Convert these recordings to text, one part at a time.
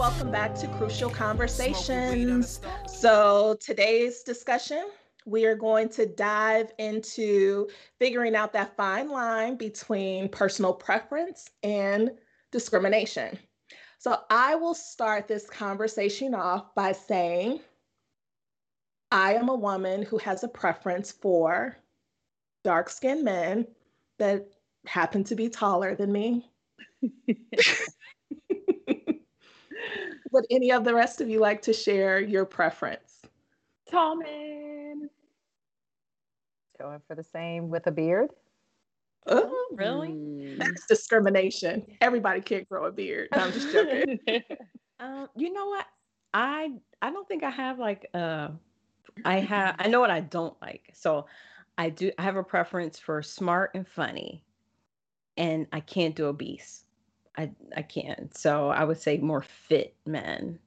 welcome back to Crucial Conversations. So, today's discussion, we are going to dive into figuring out that fine line between personal preference and discrimination. So, I will start this conversation off by saying I am a woman who has a preference for dark skinned men that happen to be taller than me. Would any of the rest of you like to share your preference? Tallman. Going for the same with a beard. Oh, really? Mm. That's discrimination. Everybody can't grow a beard. No, I'm just joking. um, you know what? I I don't think I have like uh I have I know what I don't like. So I do I have a preference for smart and funny. And I can't do obese. I I can't. So I would say more fit men.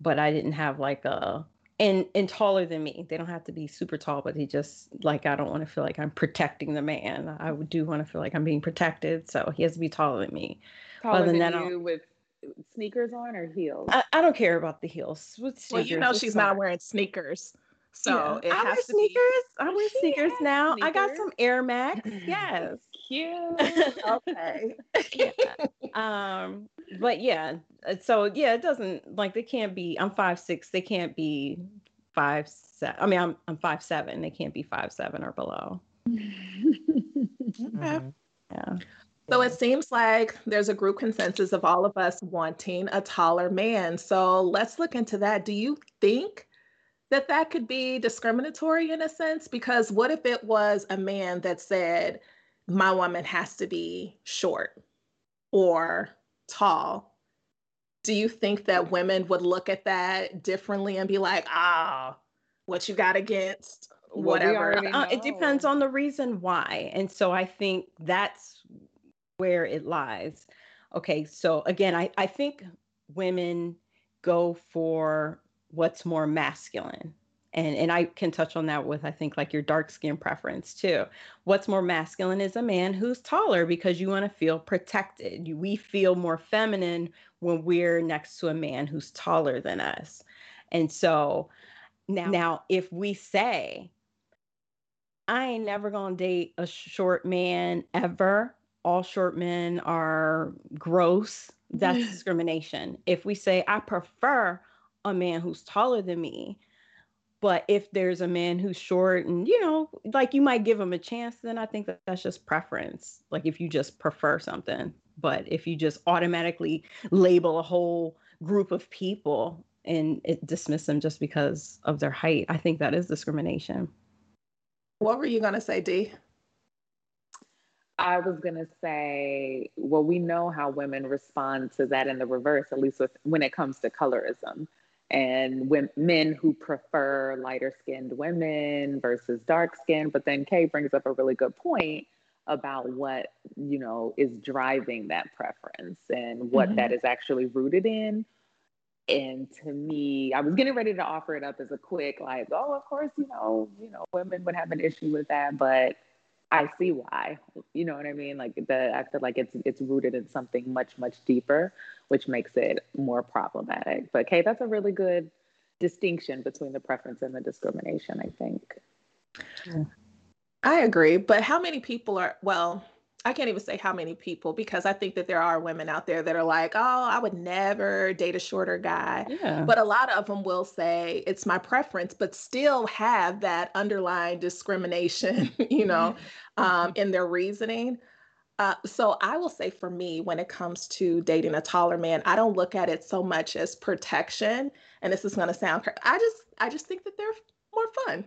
But I didn't have like a and and taller than me. They don't have to be super tall, but he just like I don't want to feel like I'm protecting the man. I do want to feel like I'm being protected, so he has to be taller than me. Taller than, than you with sneakers on or heels? I, I don't care about the heels. well, you know she's not wearing sneakers. So yeah. I wear sneakers. Be... I wear sneakers now. Sneakers. I got some Air Max. Yes. Cute. okay. yeah. Um, but yeah, uh, so yeah, it doesn't like they can't be. I'm five six. They can't be five seven. I mean, I'm I'm five seven. They can't be five seven or below. okay. Yeah. So it seems like there's a group consensus of all of us wanting a taller man. So let's look into that. Do you think that that could be discriminatory in a sense? Because what if it was a man that said, my woman has to be short or tall? Do you think that women would look at that differently and be like, ah, what you got against whatever? Well, uh, it depends on the reason why. And so I think that's where it lies. Okay, so again, I, I think women go for what's more masculine and and I can touch on that with I think like your dark skin preference too. What's more masculine is a man who's taller because you want to feel protected. We feel more feminine when we're next to a man who's taller than us. And so now now if we say I ain't never going to date a short man ever, all short men are gross, that's discrimination. If we say I prefer a man who's taller than me, but if there's a man who's short and, you know, like you might give him a chance, then I think that that's just preference. Like if you just prefer something. But if you just automatically label a whole group of people and it dismiss them just because of their height, I think that is discrimination. What were you going to say, Dee? I was going to say, well, we know how women respond to that in the reverse, at least with, when it comes to colorism and men who prefer lighter skinned women versus dark skinned. But then Kay brings up a really good point about what, you know, is driving that preference and what mm-hmm. that is actually rooted in. And to me, I was getting ready to offer it up as a quick, like, oh, of course, you know, you know, women would have an issue with that, but I see why. You know what I mean? Like the I feel like it's it's rooted in something much much deeper, which makes it more problematic. But Kay, that's a really good distinction between the preference and the discrimination. I think. I agree, but how many people are well? I can't even say how many people because I think that there are women out there that are like, oh, I would never date a shorter guy. Yeah. But a lot of them will say it's my preference, but still have that underlying discrimination, you know, um, in their reasoning. Uh, so I will say for me, when it comes to dating a taller man, I don't look at it so much as protection. And this is going to sound, I just, I just think that they're more fun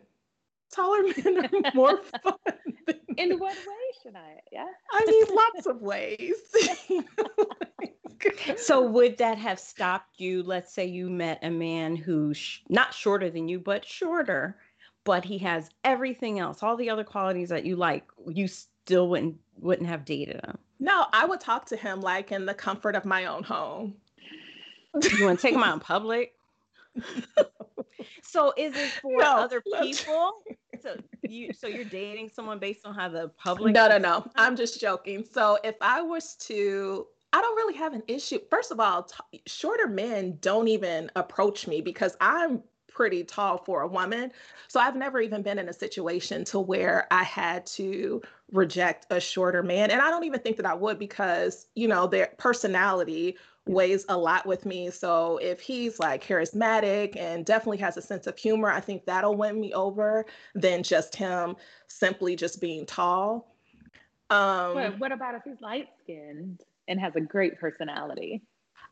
taller men are more fun. In what way should I? Yeah. I mean, lots of ways. so, would that have stopped you? Let's say you met a man who's sh- not shorter than you, but shorter, but he has everything else, all the other qualities that you like, you still wouldn't wouldn't have dated him. No, I would talk to him like in the comfort of my own home. You want to take him out in public? so is it for no, other people? So you so you're dating someone based on how the public No, no, no. I'm just joking. So if I was to I don't really have an issue. First of all, t- shorter men don't even approach me because I'm pretty tall for a woman. So I've never even been in a situation to where I had to reject a shorter man. And I don't even think that I would because, you know, their personality weighs a lot with me. So if he's like charismatic and definitely has a sense of humor, I think that'll win me over than just him simply just being tall. Um, what, what about if he's light skinned and has a great personality?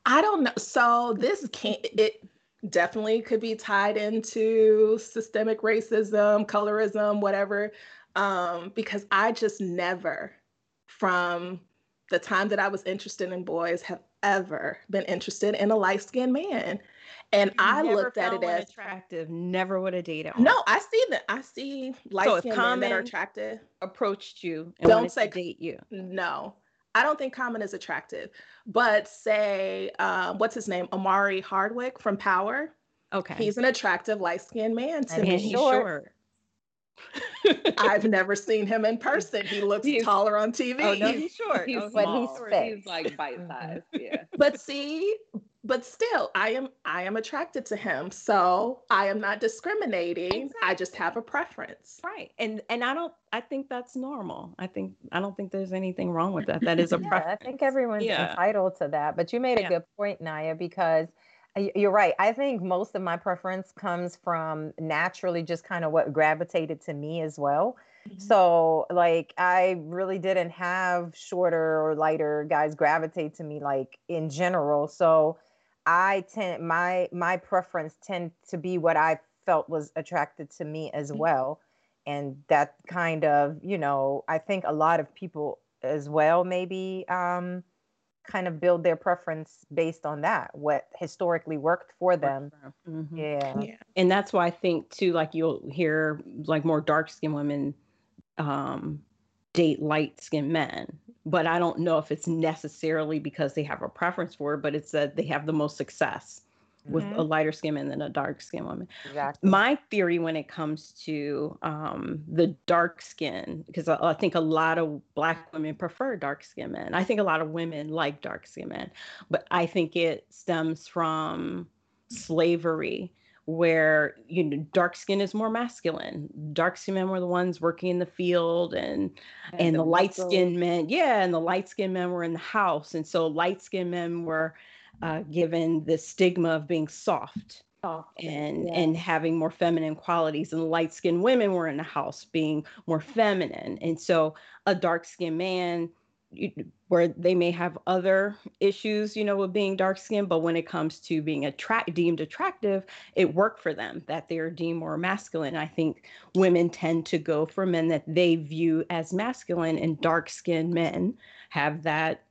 I don't know. So this can't it definitely could be tied into systemic racism, colorism, whatever. Um, because I just never, from the time that I was interested in boys, have ever been interested in a light skinned man. And you I looked at it as attractive. Never would have dated. No, I see that. I see light skinned men that are attractive. Approached you and don't say date you. No, I don't think Common is attractive, but say, uh, what's his name? Omari Hardwick from Power. Okay. He's an attractive light skinned man to and me. He's short. I've never seen him in person. He looks he's, taller on TV. Oh no, he's short. He's oh, small. He's, he's like bite mm-hmm. sized. Yeah. But see, but still i am i am attracted to him so i am not discriminating exactly. i just have a preference right and and i don't i think that's normal i think i don't think there's anything wrong with that that is a yeah, preference i think everyone's yeah. entitled to that but you made a yeah. good point naya because you're right i think most of my preference comes from naturally just kind of what gravitated to me as well mm-hmm. so like i really didn't have shorter or lighter guys gravitate to me like in general so I tend my my preference tend to be what I felt was attracted to me as mm-hmm. well. And that kind of, you know, I think a lot of people as well maybe um, kind of build their preference based on that, what historically worked for them. Mm-hmm. Yeah. yeah. And that's why I think too, like you'll hear like more dark skinned women um, date light skinned men but I don't know if it's necessarily because they have a preference for it, but it's that they have the most success with mm-hmm. a lighter skin man than a dark skin woman. Exactly. My theory when it comes to um, the dark skin, because I, I, think a lot of black women prefer dark skin men. I think a lot of women like dark skin men, but I think it stems from slavery where you know dark skin is more masculine dark skin men were the ones working in the field and and, and the, the light skinned men yeah and the light skinned men were in the house and so light skinned men were uh, given the stigma of being soft and yeah. and having more feminine qualities and light skinned women were in the house being more feminine and so a dark skinned man where they may have other issues, you know, with being dark skinned, but when it comes to being attract deemed attractive, it worked for them that they're deemed more masculine. I think women tend to go for men that they view as masculine, and dark skinned men have that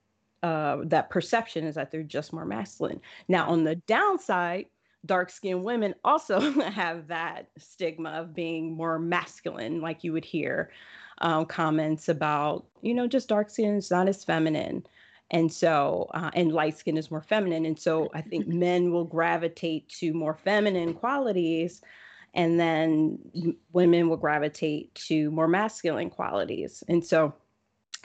uh, that perception is that they're just more masculine. Now, on the downside, dark skinned women also have that stigma of being more masculine, like you would hear um, comments about, you know, just dark skin is not as feminine. And so, uh, and light skin is more feminine. And so I think men will gravitate to more feminine qualities, and then women will gravitate to more masculine qualities. And so,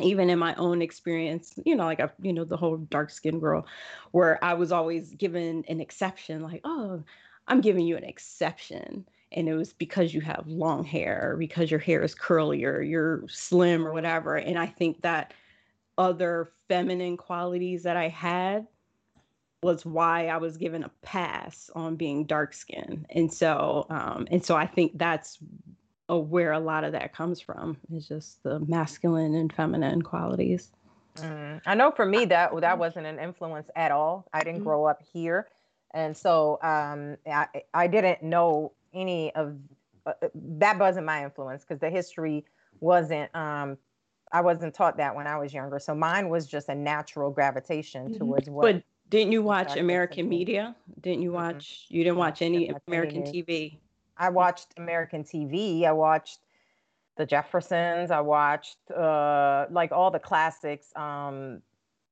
even in my own experience, you know, like I, you know, the whole dark skin girl, where I was always given an exception, like, oh, I'm giving you an exception. And it was because you have long hair because your hair is curly or you're slim or whatever. And i think that other feminine qualities that i had was why i was given a pass on being dark skinned and so um, and so i think that's where a lot of that comes from is just the masculine and feminine qualities mm. i know for me that that wasn't an influence at all i didn't mm-hmm. grow up here and so um, I, I didn't know any of uh, uh, that wasn't my influence because the history wasn't um I wasn't taught that when I was younger. So mine was just a natural gravitation mm-hmm. towards what But didn't you watch American media? Didn't you watch mm-hmm. you didn't watch any American TV? I watched American TV. I watched the Jeffersons. I watched uh, like all the classics. Um,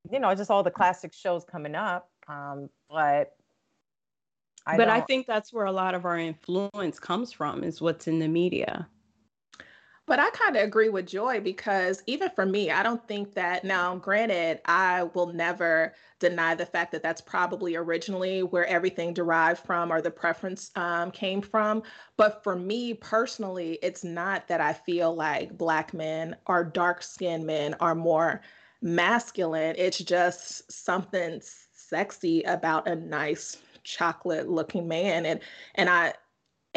you know, just all the classic shows coming up. Um, but I but I think that's where a lot of our influence comes from is what's in the media. But I kind of agree with Joy because even for me, I don't think that now, granted, I will never deny the fact that that's probably originally where everything derived from or the preference um, came from. But for me personally, it's not that I feel like Black men or dark skinned men are more masculine. It's just something sexy about a nice chocolate looking man. And, and I,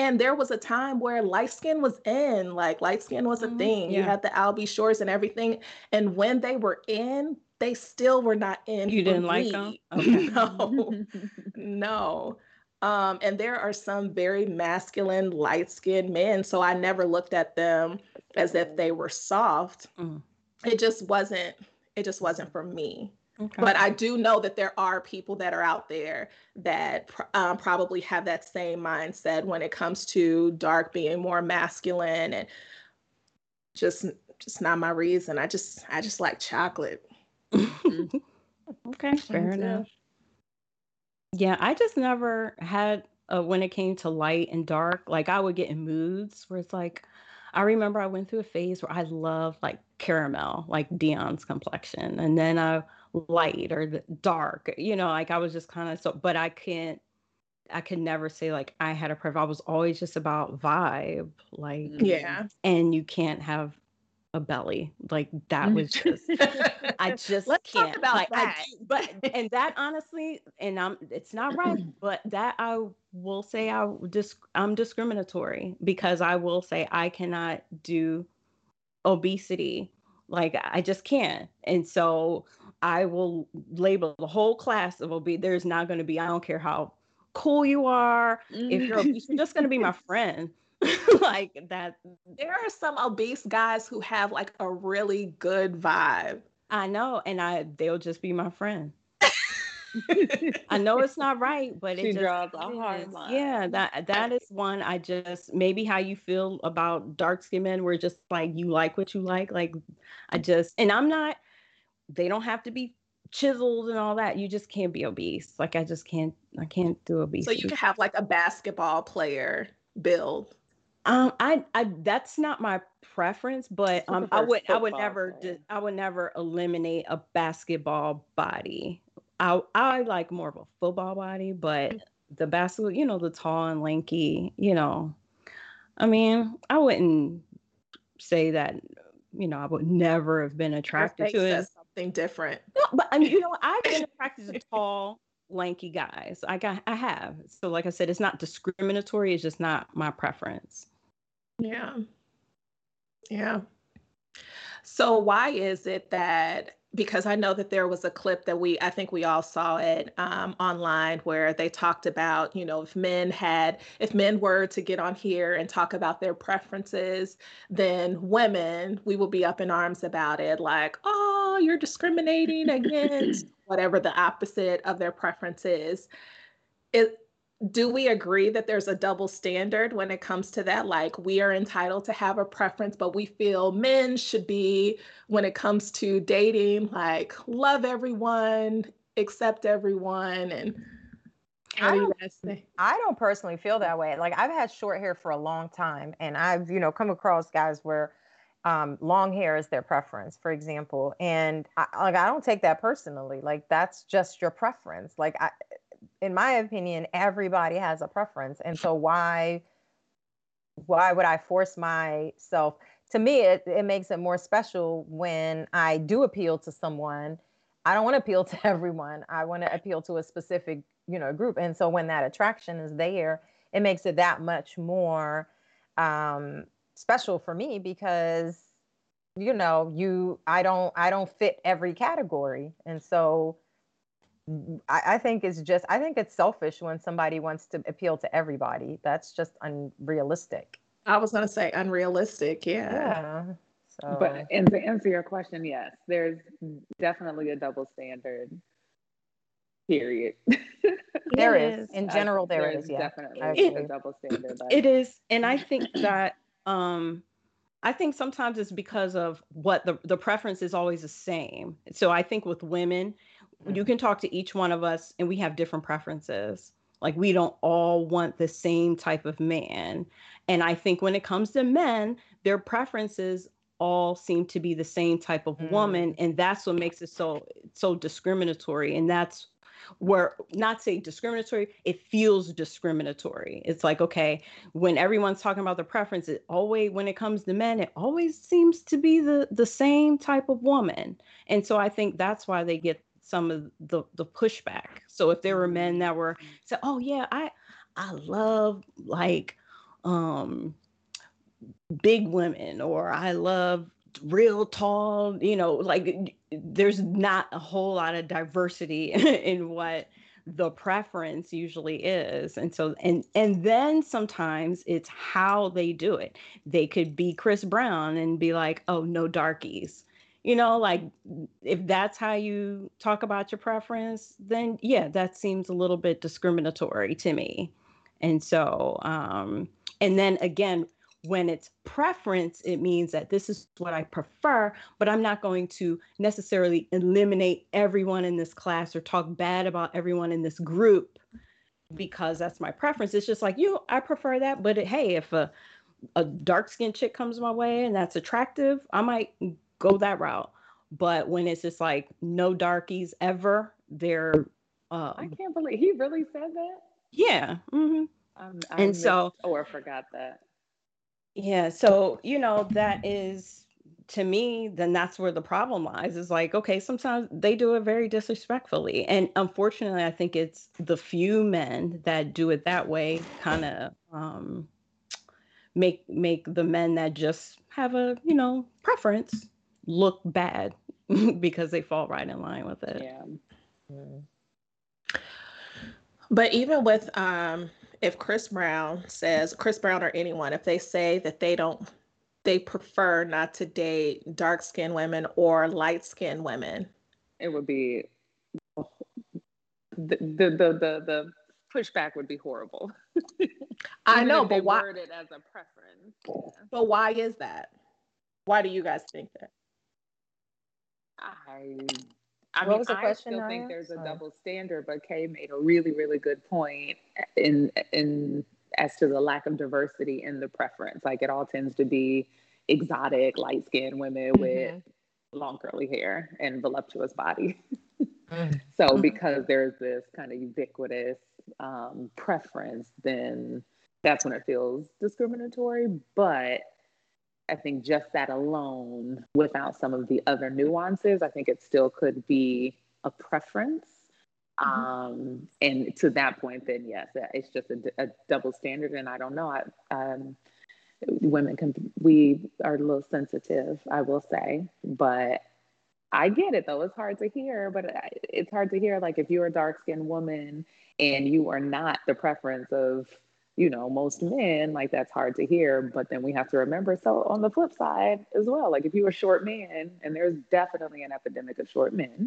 and there was a time where light skin was in, like light skin was a mm-hmm. thing. Yeah. You had the Al B. Sures and everything. And when they were in, they still were not in. You didn't me. like them? Okay. no, no. Um, and there are some very masculine, light skinned men. So I never looked at them as if they were soft. Mm. It just wasn't, it just wasn't for me. Okay. But I do know that there are people that are out there that um, probably have that same mindset when it comes to dark being more masculine and just just not my reason. I just I just like chocolate. okay, fair enough. Yeah, I just never had uh, when it came to light and dark. Like I would get in moods where it's like, I remember I went through a phase where I loved like caramel, like Dion's complexion, and then I light or dark you know like i was just kind of so but i can't i could never say like i had a preference i was always just about vibe like yeah and you can't have a belly like that was just i just Let's can't talk about like that. I, but and that honestly and i'm it's not right but that i will say i just i'm discriminatory because i will say i cannot do obesity like i just can't and so I will label the whole class of obese. There's not going to be, I don't care how cool you are. If you're obese, you're just going to be my mm. friend. like that. There are some obese guys who have like a really good vibe. I know. And I they'll just be my friend. I know it's not right, but she it just draws a hard line. Yeah, that that is one I just maybe how you feel about dark skinned men where just like you like what you like. Like I just and I'm not they don't have to be chiseled and all that. You just can't be obese. Like I just can't I can't do obese. So you can have like a basketball player build. Um I I that's not my preference, but um I would I would never I would never eliminate a basketball body. I I like more of a football body, but the basketball, you know, the tall and lanky, you know. I mean, I wouldn't say that you know, I would never have been attracted to it something different. No, but I mean, you know, I've been attracted to tall, lanky guys. I got, I have. So, like I said, it's not discriminatory. It's just not my preference. Yeah. Yeah. So, why is it that because I know that there was a clip that we, I think we all saw it um, online where they talked about, you know, if men had, if men were to get on here and talk about their preferences, then women, we will be up in arms about it, like, oh, you're discriminating against whatever the opposite of their preference is. It, do we agree that there's a double standard when it comes to that? Like, we are entitled to have a preference, but we feel men should be, when it comes to dating, like, love everyone, accept everyone. And I don't, I don't personally feel that way. Like, I've had short hair for a long time, and I've, you know, come across guys where um, long hair is their preference, for example. And I, like, I don't take that personally. Like, that's just your preference. Like, I, in my opinion, everybody has a preference. And so why why would I force myself? To me, it, it makes it more special when I do appeal to someone. I don't want to appeal to everyone. I want to appeal to a specific, you know, group. And so when that attraction is there, it makes it that much more um, special for me because you know you i don't i don't fit every category and so I, I, think it's just I think it's selfish when somebody wants to appeal to everybody. That's just unrealistic. I was gonna say unrealistic, yeah. Yeah. So. But and to answer your question, yes, there's definitely a double standard. Period. there is. is. In general, I, there, there is. Yeah. Definitely it, a double standard. It is. And I think that um I think sometimes it's because of what the the preference is always the same. So I think with women. You can talk to each one of us and we have different preferences. Like we don't all want the same type of man. And I think when it comes to men, their preferences all seem to be the same type of mm. woman and that's what makes it so so discriminatory and that's where not say discriminatory it feels discriminatory it's like okay when everyone's talking about the preference it always when it comes to men it always seems to be the the same type of woman and so i think that's why they get some of the the pushback. So if there were men that were say oh yeah i i love like um big women or I love real tall, you know, like there's not a whole lot of diversity in what the preference usually is. And so and and then sometimes it's how they do it. They could be chris brown and be like oh no darkies you know like if that's how you talk about your preference then yeah that seems a little bit discriminatory to me and so um and then again when it's preference, it means that this is what I prefer, but I'm not going to necessarily eliminate everyone in this class or talk bad about everyone in this group because that's my preference. It's just like, you, I prefer that. But hey, if a, a dark skinned chick comes my way and that's attractive, I might go that route. But when it's just like no darkies ever, they're. Um, I can't believe he really said that. Yeah. Mm-hmm. Um, and so, or forgot that. Yeah. So, you know, that is to me, then that's where the problem lies. Is like, okay, sometimes they do it very disrespectfully. And unfortunately, I think it's the few men that do it that way kind of um, make make the men that just have a, you know, preference look bad because they fall right in line with it. Yeah. Mm. But even with um if Chris Brown says, Chris Brown or anyone, if they say that they don't, they prefer not to date dark skinned women or light skinned women, it would be the, the, the, the, the pushback would be horrible. I know, but why? Worded as a preference. But why is that? Why do you guys think that? I I what mean, I question, still think there's a Sorry. double standard, but Kay made a really, really good point in in as to the lack of diversity in the preference. Like it all tends to be exotic, light skinned women mm-hmm. with long curly hair and voluptuous body. mm-hmm. So because there's this kind of ubiquitous um, preference, then that's when it feels discriminatory. But I think just that alone, without some of the other nuances, I think it still could be a preference. Mm-hmm. Um, and to that point, then yes, it's just a, a double standard. And I don't know, I, um, women can, we are a little sensitive, I will say, but I get it though. It's hard to hear, but it's hard to hear. Like if you're a dark skinned woman and you are not the preference of you know, most men, like that's hard to hear. But then we have to remember, so on the flip side as well, like if you're a short man, and there's definitely an epidemic of short men,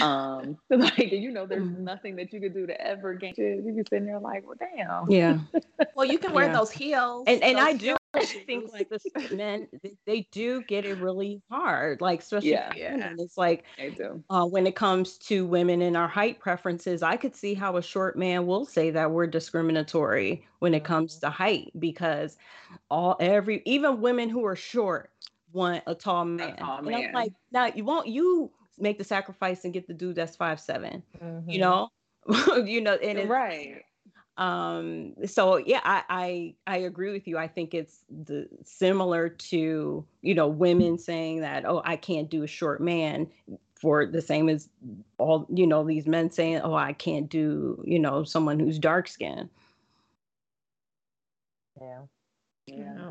um, like you know, there's mm-hmm. nothing that you could do to ever gain. You be sitting there like, well, damn. Yeah. well, you can wear yeah. those heels, and and I do think like the men they do get it really hard like especially yeah, yeah. it's like I do. Uh, when it comes to women and our height preferences i could see how a short man will say that we're discriminatory when it comes mm-hmm. to height because all every even women who are short want a tall man, a tall man. and i'm like now you won't you make the sacrifice and get the dude that's five 7 mm-hmm. you know you know and right um so yeah I, I i agree with you. I think it's the similar to you know women saying that oh i can't do a short man for the same as all you know these men saying oh i can't do you know someone who's dark skinned yeah. Yeah.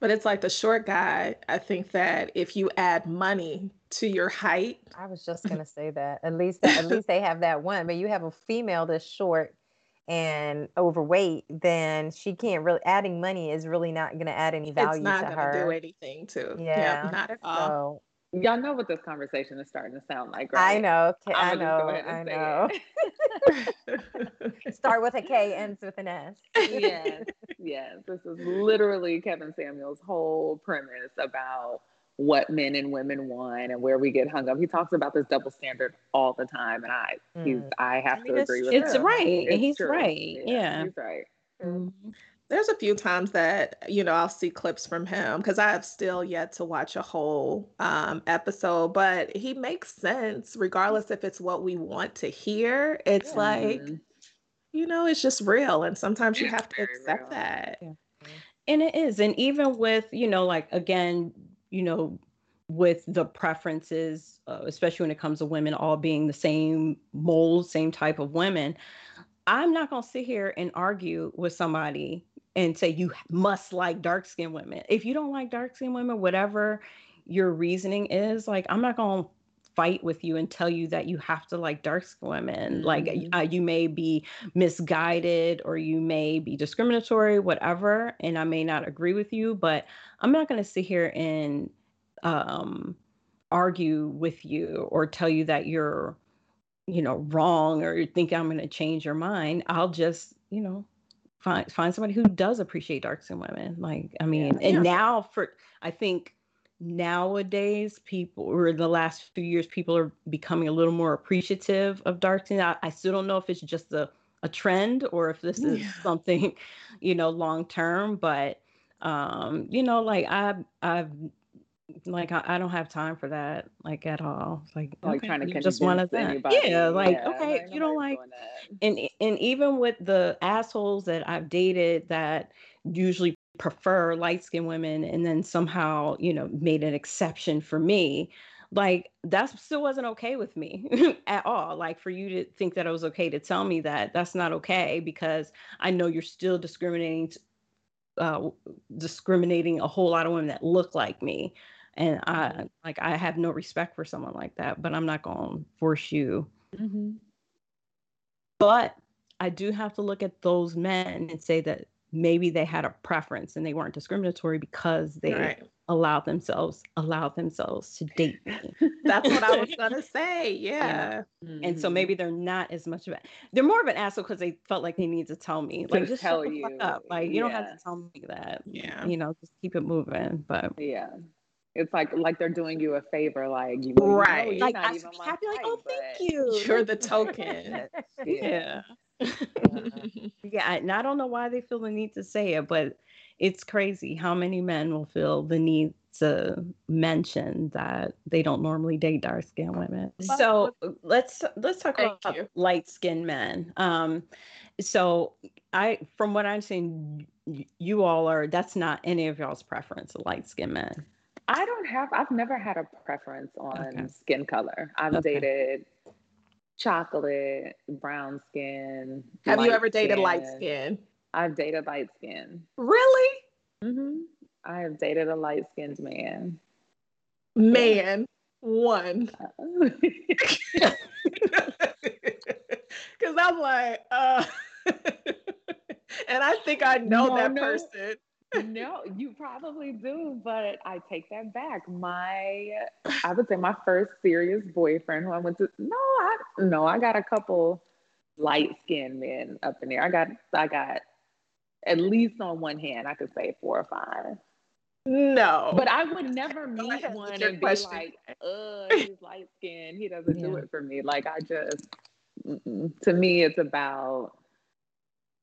But it's like the short guy i think that if you add money to your height i was just gonna say that. At least at least they have that one but you have a female that's short and overweight, then she can't really adding money is really not going to add any value it's not to her. Do anything to yeah, yeah not at all. So Y'all know what this conversation is starting to sound like, right? I know. I know. I know. Start with a K, ends with an S. yes, yes. This is literally Kevin Samuels' whole premise about what men and women want and where we get hung up. He talks about this double standard all the time, and I mm. he's I have I mean, to agree with him. it's him. Right. It's he's true. right. Yeah, yeah, he's right. Mm-hmm. There's a few times that you know I'll see clips from him because I have still yet to watch a whole um, episode, but he makes sense regardless if it's what we want to hear. It's yeah. like mm-hmm. you know, it's just real, and sometimes you have to accept real. that. Yeah. And it is, and even with you know, like again, you know, with the preferences, uh, especially when it comes to women all being the same mold, same type of women. I'm not going to sit here and argue with somebody and say you must like dark skinned women. If you don't like dark skinned women, whatever your reasoning is, like I'm not going to fight with you and tell you that you have to like dark skinned women. Mm-hmm. Like uh, you may be misguided or you may be discriminatory, whatever, and I may not agree with you, but I'm not going to sit here and um, argue with you or tell you that you're, you know, wrong or you think I'm going to change your mind. I'll just, you know, find find somebody who does appreciate dark skinned women. Like, I mean, yeah, and yeah. now for I think nowadays people or in the last few years people are becoming a little more appreciative of dark skin. I, I, still don't know if it's just a, a trend or if this is yeah. something you know long term but um you know like i i've like I, I, don't have time for that like at all. Like, like okay, trying to just one of them yeah like yeah, okay you don't like and and even with the assholes that i've dated that usually prefer light skinned women and then somehow, you know, made an exception for me. Like that still wasn't okay with me at all. Like for you to think that it was okay to tell me that that's not okay because I know you're still discriminating uh, discriminating a whole lot of women that look like me and i mm-hmm. like i have no respect for someone like that but i'm not going to force you mm-hmm. but i do have to look at those men and say that maybe they had a preference and they weren't discriminatory because they right. allowed themselves allowed themselves to date me. That's what I was gonna say. Yeah. yeah. Mm-hmm. And so mm-hmm. maybe they're not as much of a they're more of an asshole because they felt like they need to tell me. Like just tell you up. Like you yeah. don't have to tell me that. Yeah. You know, just keep it moving. But yeah. It's like like they're doing you a favor, like you right. like I should happy, like, oh, thank you. You're the token. yeah. yeah, and I don't know why they feel the need to say it, but it's crazy how many men will feel the need to mention that they don't normally date dark skinned women. So let's let's talk Thank about light skinned men. Um, so I, from what I'm seeing, you all are. That's not any of y'all's preference, light skinned men. I don't have. I've never had a preference on okay. skin color. I've okay. dated chocolate, brown skin. Have you ever dated skin. light skin? I've dated light skin. Really? Mm-hmm. I have dated a light skinned man. Man, one. Because I'm like, uh, and I think I know no, that no. person no, you probably do, but I take that back. My, I would say my first serious boyfriend who I went to, no, I, no, I got a couple light skinned men up in there. I got, I got at least on one hand, I could say four or five. No, but I would never meet one and be question. like, "Uh, he's light skinned. He doesn't yeah. do it for me." Like I just, to me, it's about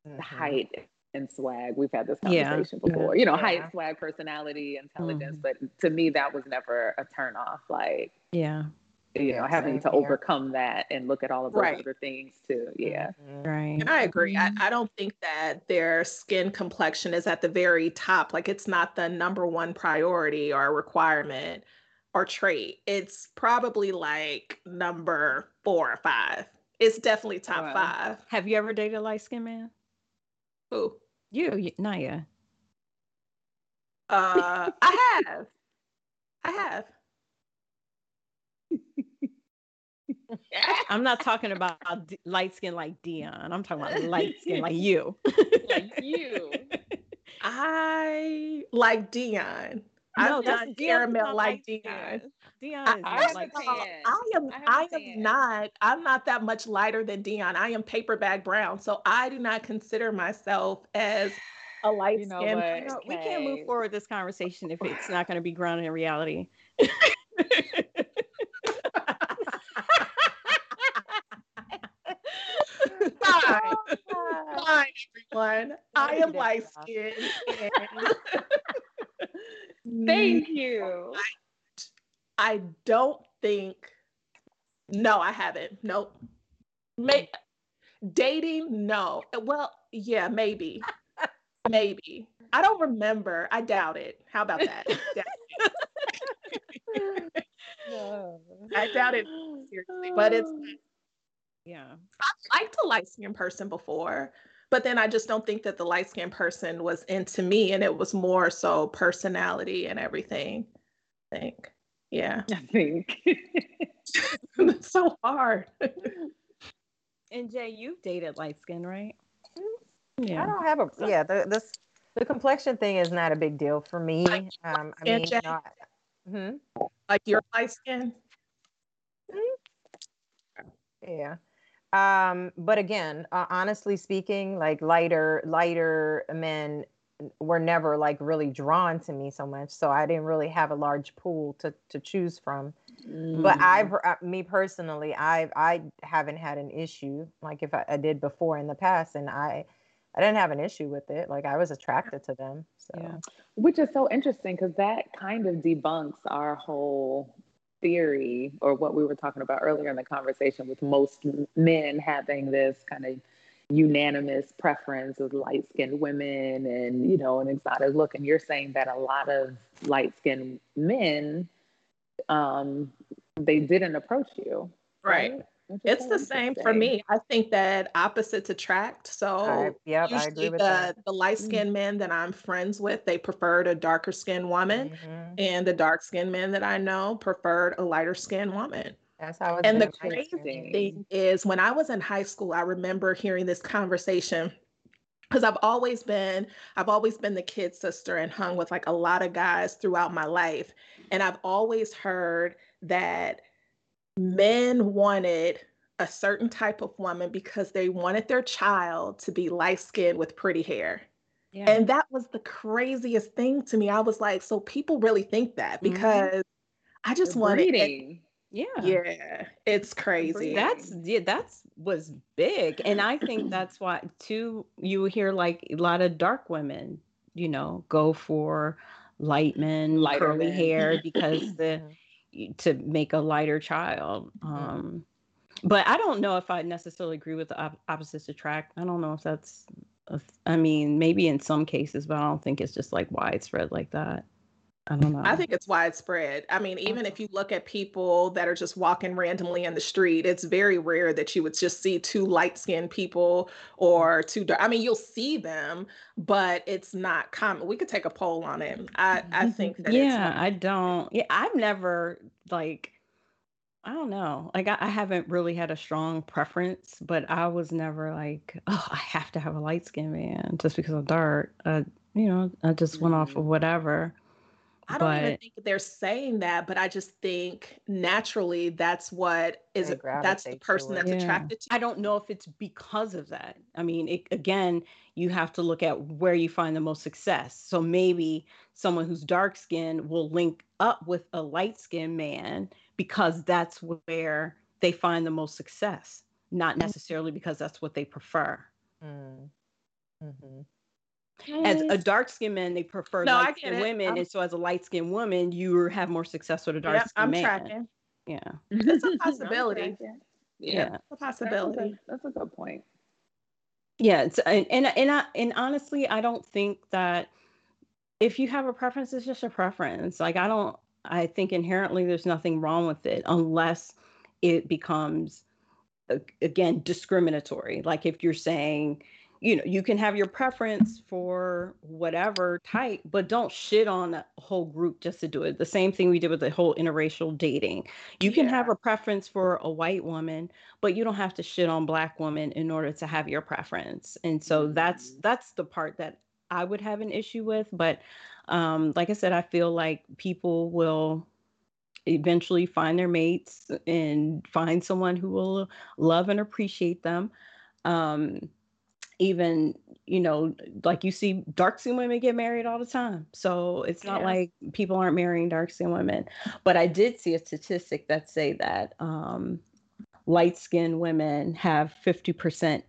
mm-hmm. height and swag. We've had this conversation yeah. before. You know, yeah. height, swag, personality, intelligence. Mm. But to me, that was never a turn off. Like, yeah, you know, having to here. overcome that and look at all of those right. other things too. Yeah, mm-hmm. right. And I agree. I, mm-hmm. I don't think that their skin complexion is at the very top. Like, it's not the number one priority or requirement or trait. It's probably like number four or five. It's definitely top five. Have you ever dated a light skinned man? Who? You, Naya. Uh, I have. I have. I'm not talking about light skin like Dion. I'm talking about light skin like you. like you. I like Dion. I've done caramel like Dion. Dion I, I, like oh, I am I, I am not I'm not that much lighter than Dion. I am paper bag brown. So I do not consider myself as a light you know skin. You know, we can't move forward this conversation if it's not going to be grounded in reality. Fine. Fine, everyone. I am light skinned. Thank you. I, I, don't think. No, I haven't. Nope. May, dating, no. Well, yeah, maybe. maybe. I don't remember. I doubt it. How about that? no. Uh. I doubt it seriously, but it's yeah. I've liked a light skinned person before, but then I just don't think that the light skinned person was into me and it was more so personality and everything. I think. Yeah. I think. it's so hard. and Jay, you've dated light skin, right? Yeah. I don't have a yeah, the this the complexion thing is not a big deal for me. Um I mean, you know, hmm? like your light skin. Yeah. Um, but again, uh, honestly speaking, like lighter, lighter men were never like really drawn to me so much. So I didn't really have a large pool to, to choose from. Mm. But I've, uh, me personally, I, I haven't had an issue like if I, I, did before in the past and I, I didn't have an issue with it. Like I was attracted to them. So, yeah. which is so interesting because that kind of debunks our whole theory or what we were talking about earlier in the conversation with most men having this kind of unanimous preference of light skinned women and, you know, an exotic look. And you're saying that a lot of light skinned men, um, they didn't approach you. Right. right? It's the same for me. I think that opposites attract. So yeah, I agree with the, that. The light skinned mm-hmm. men that I'm friends with, they preferred a darker skinned woman. Mm-hmm. And the dark skinned men that I know preferred a lighter skinned woman. That's how And the crazy thing is when I was in high school, I remember hearing this conversation because I've always been I've always been the kid sister and hung with like a lot of guys throughout my life. And I've always heard that men wanted a certain type of woman because they wanted their child to be light skinned with pretty hair. Yeah. And that was the craziest thing to me. I was like, so people really think that mm-hmm. because mm-hmm. I just wanted it, yeah. Yeah. It's crazy. That's yeah, that's was big. And I think that's why too you hear like a lot of dark women, you know, go for light men, Lighter curly men. hair because the to make a lighter child. Um, but I don't know if I necessarily agree with the op- opposites attract. I don't know if that's, a, I mean, maybe in some cases, but I don't think it's just like widespread like that. I don't know. I think it's widespread. I mean, even if you look at people that are just walking randomly in the street, it's very rare that you would just see two light skinned people or two dark. I mean, you'll see them, but it's not common. We could take a poll on it. I, I think that Yeah, I don't. Yeah, I've never like I don't know. Like I, I, haven't really had a strong preference, but I was never like, oh, I have to have a light skinned man just because I'm dark. Uh, you know, I just went off of mm. whatever. I don't but, even think they're saying that, but I just think naturally that's what is that's the person that's yeah. attracted to. I don't know if it's because of that. I mean, it, again, you have to look at where you find the most success. So maybe someone who's dark skinned will link up with a light skinned man because that's where they find the most success, not mm. necessarily because that's what they prefer. Mm. Mm-hmm as a dark skinned man, they prefer no, light skinned women. I'm... And so as a light skinned woman, you have more success with a dark skinned I'm man. Tracking. Yeah. That's a possibility. yeah. yeah. A possibility. That's a, that's a good point. Yeah. It's, and, and, and, I, and honestly, I don't think that if you have a preference, it's just a preference. Like, I don't, I think inherently there's nothing wrong with it unless it becomes, again, discriminatory. Like if you're saying, you know you can have your preference for whatever type but don't shit on a whole group just to do it the same thing we did with the whole interracial dating you can yeah. have a preference for a white woman but you don't have to shit on black women in order to have your preference and so mm-hmm. that's that's the part that I would have an issue with. But um, like I said, I feel like people will eventually find their mates and find someone who will love and appreciate them. Um, even you know like you see dark skinned women get married all the time. So it's not yeah. like people aren't marrying dark skinned women. But i did see a statistic that say that um, light skinned women have 50%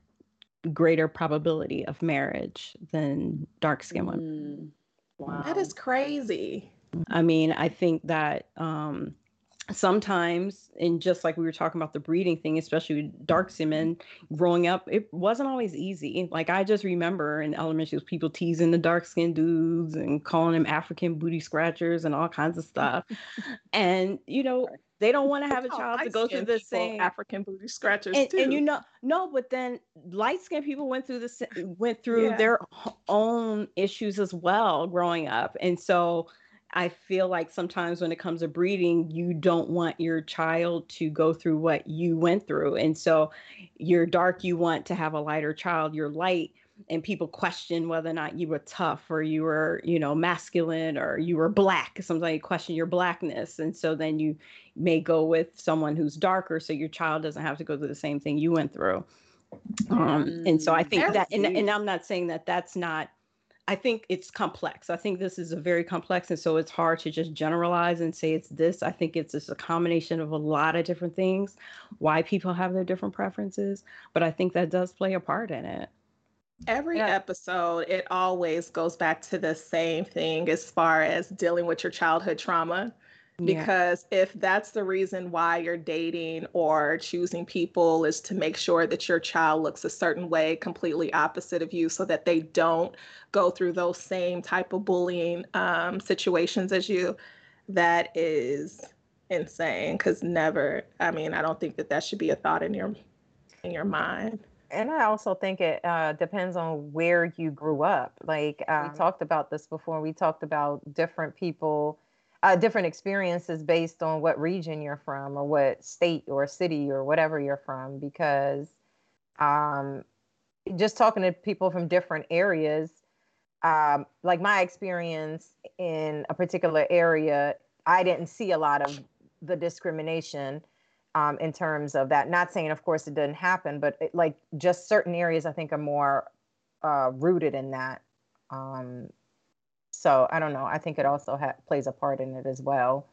greater probability of marriage than dark skinned mm. women wow. that is crazy. I mean i think that um, sometimes and just like we were talking about the breeding thing especially with dark semen growing up it wasn't always easy like i just remember in elementary school people teasing the dark skinned dudes and calling them african booty scratchers and all kinds of stuff and you know they don't want to have a child to go through the same African booty scratchers and, too. And you know, no, but then light skinned people went through the went through yeah. their own issues as well growing up, and so I feel like sometimes when it comes to breeding, you don't want your child to go through what you went through. And so you're dark, you want to have a lighter child, you're light, and people question whether or not you were tough or you were, you know, masculine or you were black. Sometimes you question your blackness. And so then you may go with someone who's darker so your child doesn't have to go through the same thing you went through. Um, and so I think that, and, and I'm not saying that that's not I think it's complex. I think this is a very complex, and so it's hard to just generalize and say it's this. I think it's just a combination of a lot of different things, why people have their different preferences. But I think that does play a part in it. Every yeah. episode, it always goes back to the same thing as far as dealing with your childhood trauma because yeah. if that's the reason why you're dating or choosing people is to make sure that your child looks a certain way completely opposite of you so that they don't go through those same type of bullying um, situations as you that is insane because never i mean i don't think that that should be a thought in your in your mind and I also think it uh, depends on where you grew up. Like uh, we talked about this before. We talked about different people uh, different experiences based on what region you're from or what state or city or whatever you're from because um, just talking to people from different areas um, like my experience in a particular area i didn't see a lot of the discrimination um, in terms of that. Not saying of course it didn't happen but it, like just certain areas i think are more uh, rooted in that um, so I don't know. I think it also ha- plays a part in it as well.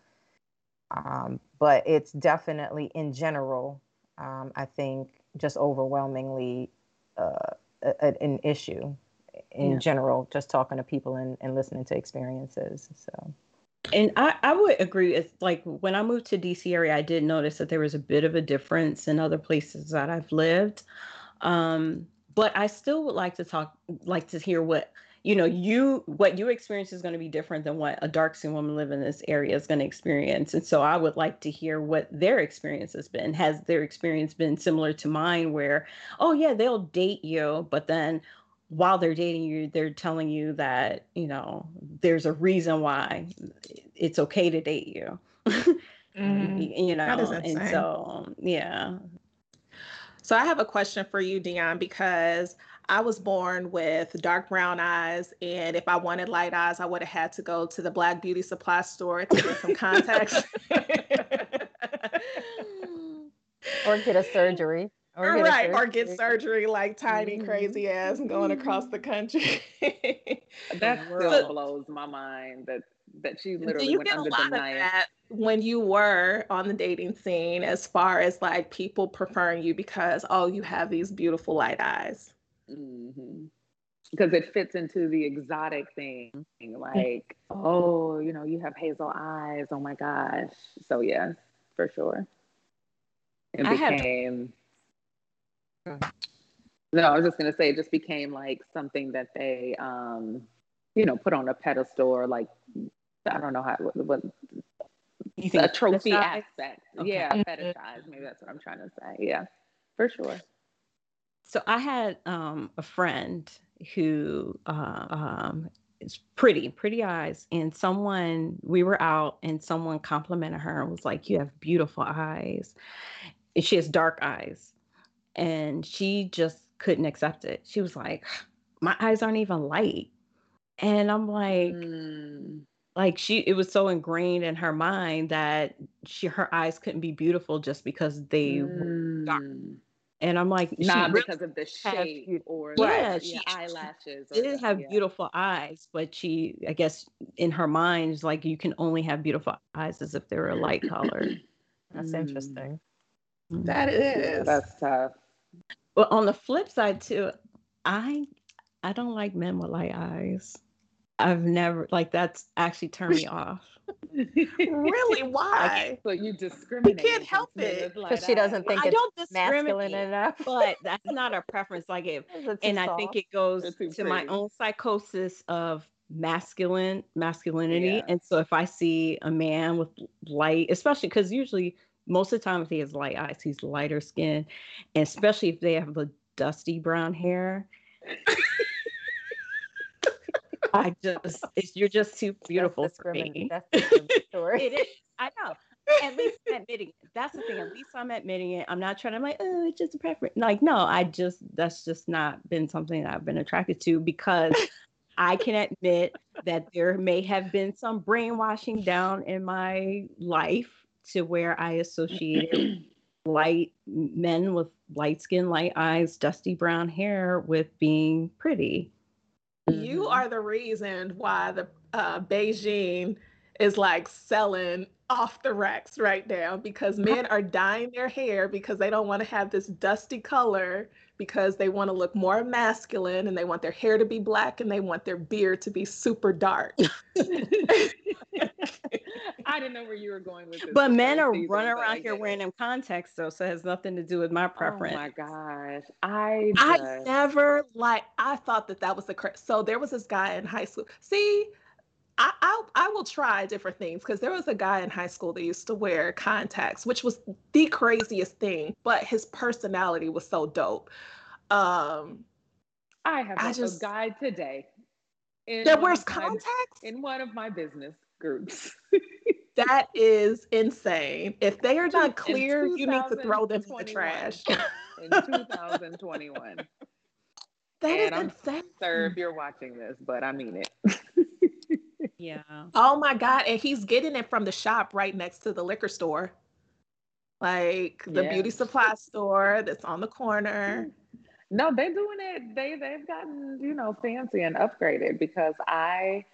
Um, but it's definitely in general, um, I think, just overwhelmingly uh, a, an issue in yeah. general, just talking to people and, and listening to experiences. So. And I, I would agree. It's like when I moved to DC area, I did notice that there was a bit of a difference in other places that I've lived. Um, but I still would like to talk, like to hear what you know you what you experience is going to be different than what a dark skinned woman living in this area is going to experience and so i would like to hear what their experience has been. Has their experience been similar to mine where oh yeah they'll date you but then while they're dating you they're telling you that you know there's a reason why it's okay to date you. Mm, you know and so yeah. So i have a question for you dion because I was born with dark brown eyes, and if I wanted light eyes, I would have had to go to the Black Beauty Supply store to get some contacts. or get a surgery. Or right, surgery. or get surgery like tiny, mm-hmm. crazy ass going across the country. that still so, blows my mind that that she literally went under the knife. when you were on the dating scene, as far as like people preferring you because oh, you have these beautiful light eyes. Mm-hmm. Because it fits into the exotic thing, like, oh, you know, you have hazel eyes. Oh my gosh. So, yes, for sure. It became. Have... No, I was just going to say, it just became like something that they, um, you know, put on a pedestal or like, I don't know how, what, what a trophy aspect. Okay. Yeah, fetishize. Maybe that's what I'm trying to say. Yeah, for sure. So I had um, a friend who uh, um, is pretty, pretty eyes, and someone we were out, and someone complimented her and was like, "You have beautiful eyes." And she has dark eyes, and she just couldn't accept it. She was like, "My eyes aren't even light." And I'm like, mm. like she, it was so ingrained in her mind that she, her eyes couldn't be beautiful just because they mm. Dark. And I'm like, not because of the shape or yeah, like, she, yeah, eyelashes. She didn't have yeah. beautiful eyes, but she, I guess, in her mind, is like you can only have beautiful eyes as if they were a light colored. That's mm. interesting. That is. That's tough. Well, on the flip side too, I I don't like men with light eyes. I've never like that's actually turned me off. really? Why? So you discriminate. You can't help it because she doesn't think I it's masculine enough. but that's not a preference. Like if, and soft. I think it goes to pretty. my own psychosis of masculine masculinity. Yeah. And so if I see a man with light, especially because usually most of the time if he has light eyes, he's lighter skin, and especially if they have the dusty brown hair. I just, you're just too beautiful for me. That's it is. I know. At least I'm admitting it. That's the thing. At least I'm admitting it. I'm not trying to like, oh, it's just a preference. Like, no, I just that's just not been something that I've been attracted to because I can admit that there may have been some brainwashing down in my life to where I associated light men with light skin, light eyes, dusty brown hair with being pretty. You mm-hmm. are the reason why the uh, Bigen is like selling off the racks right now because men are dyeing their hair because they don't want to have this dusty color because they want to look more masculine and they want their hair to be black and they want their beard to be super dark. I didn't know where you were going with this. But men are running around here wearing them contacts though, so it has nothing to do with my preference. Oh my gosh. I just... I never like I thought that that was the correct. So there was this guy in high school. See, I, I, I will try different things because there was a guy in high school that used to wear contacts, which was the craziest thing, but his personality was so dope. Um, I have I just, a guy today that wears contacts my, in one of my business groups. that is insane. If they are not clear, you need to throw them in the trash. in 2021. That and is I'm insane. Sir, if you're watching this, but I mean it. Yeah. Oh my God. And he's getting it from the shop right next to the liquor store. Like the yes. beauty supply store that's on the corner. Mm. No, they're doing it. They they've gotten, you know, fancy and upgraded because I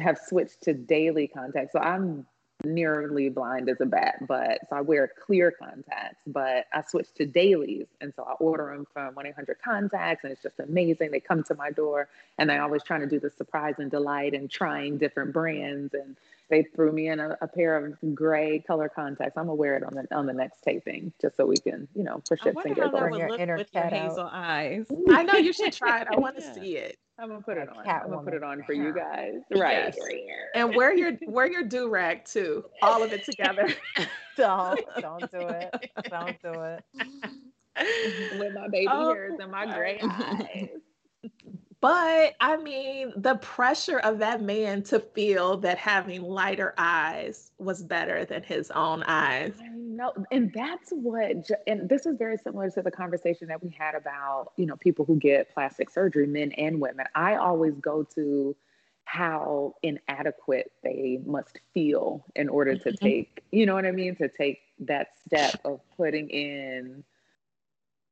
have switched to daily contact. So I'm nearly blind as a bat, but so I wear clear contacts, but I switched to dailies. And so I order them from 1 800 contacts, and it's just amazing. They come to my door, and I always trying to do the surprise and delight and trying different brands. And they threw me in a, a pair of gray color contacts. I'm gonna wear it on the on the next taping, just so we can, you know, for shits and giggles. Your inner with your hazel eyes. I know you should try it. I want to yeah. see it. I'm gonna put it on. I'm gonna put it on for you guys. Right. Yes. And wear your wear your do rag too. All of it together. don't don't do it. Don't do it. With my baby oh, hairs and my gray eyes. But I mean, the pressure of that man to feel that having lighter eyes was better than his own eyes. I know. And that's what, and this is very similar to the conversation that we had about, you know, people who get plastic surgery, men and women. I always go to how inadequate they must feel in order to mm-hmm. take, you know what I mean? To take that step of putting in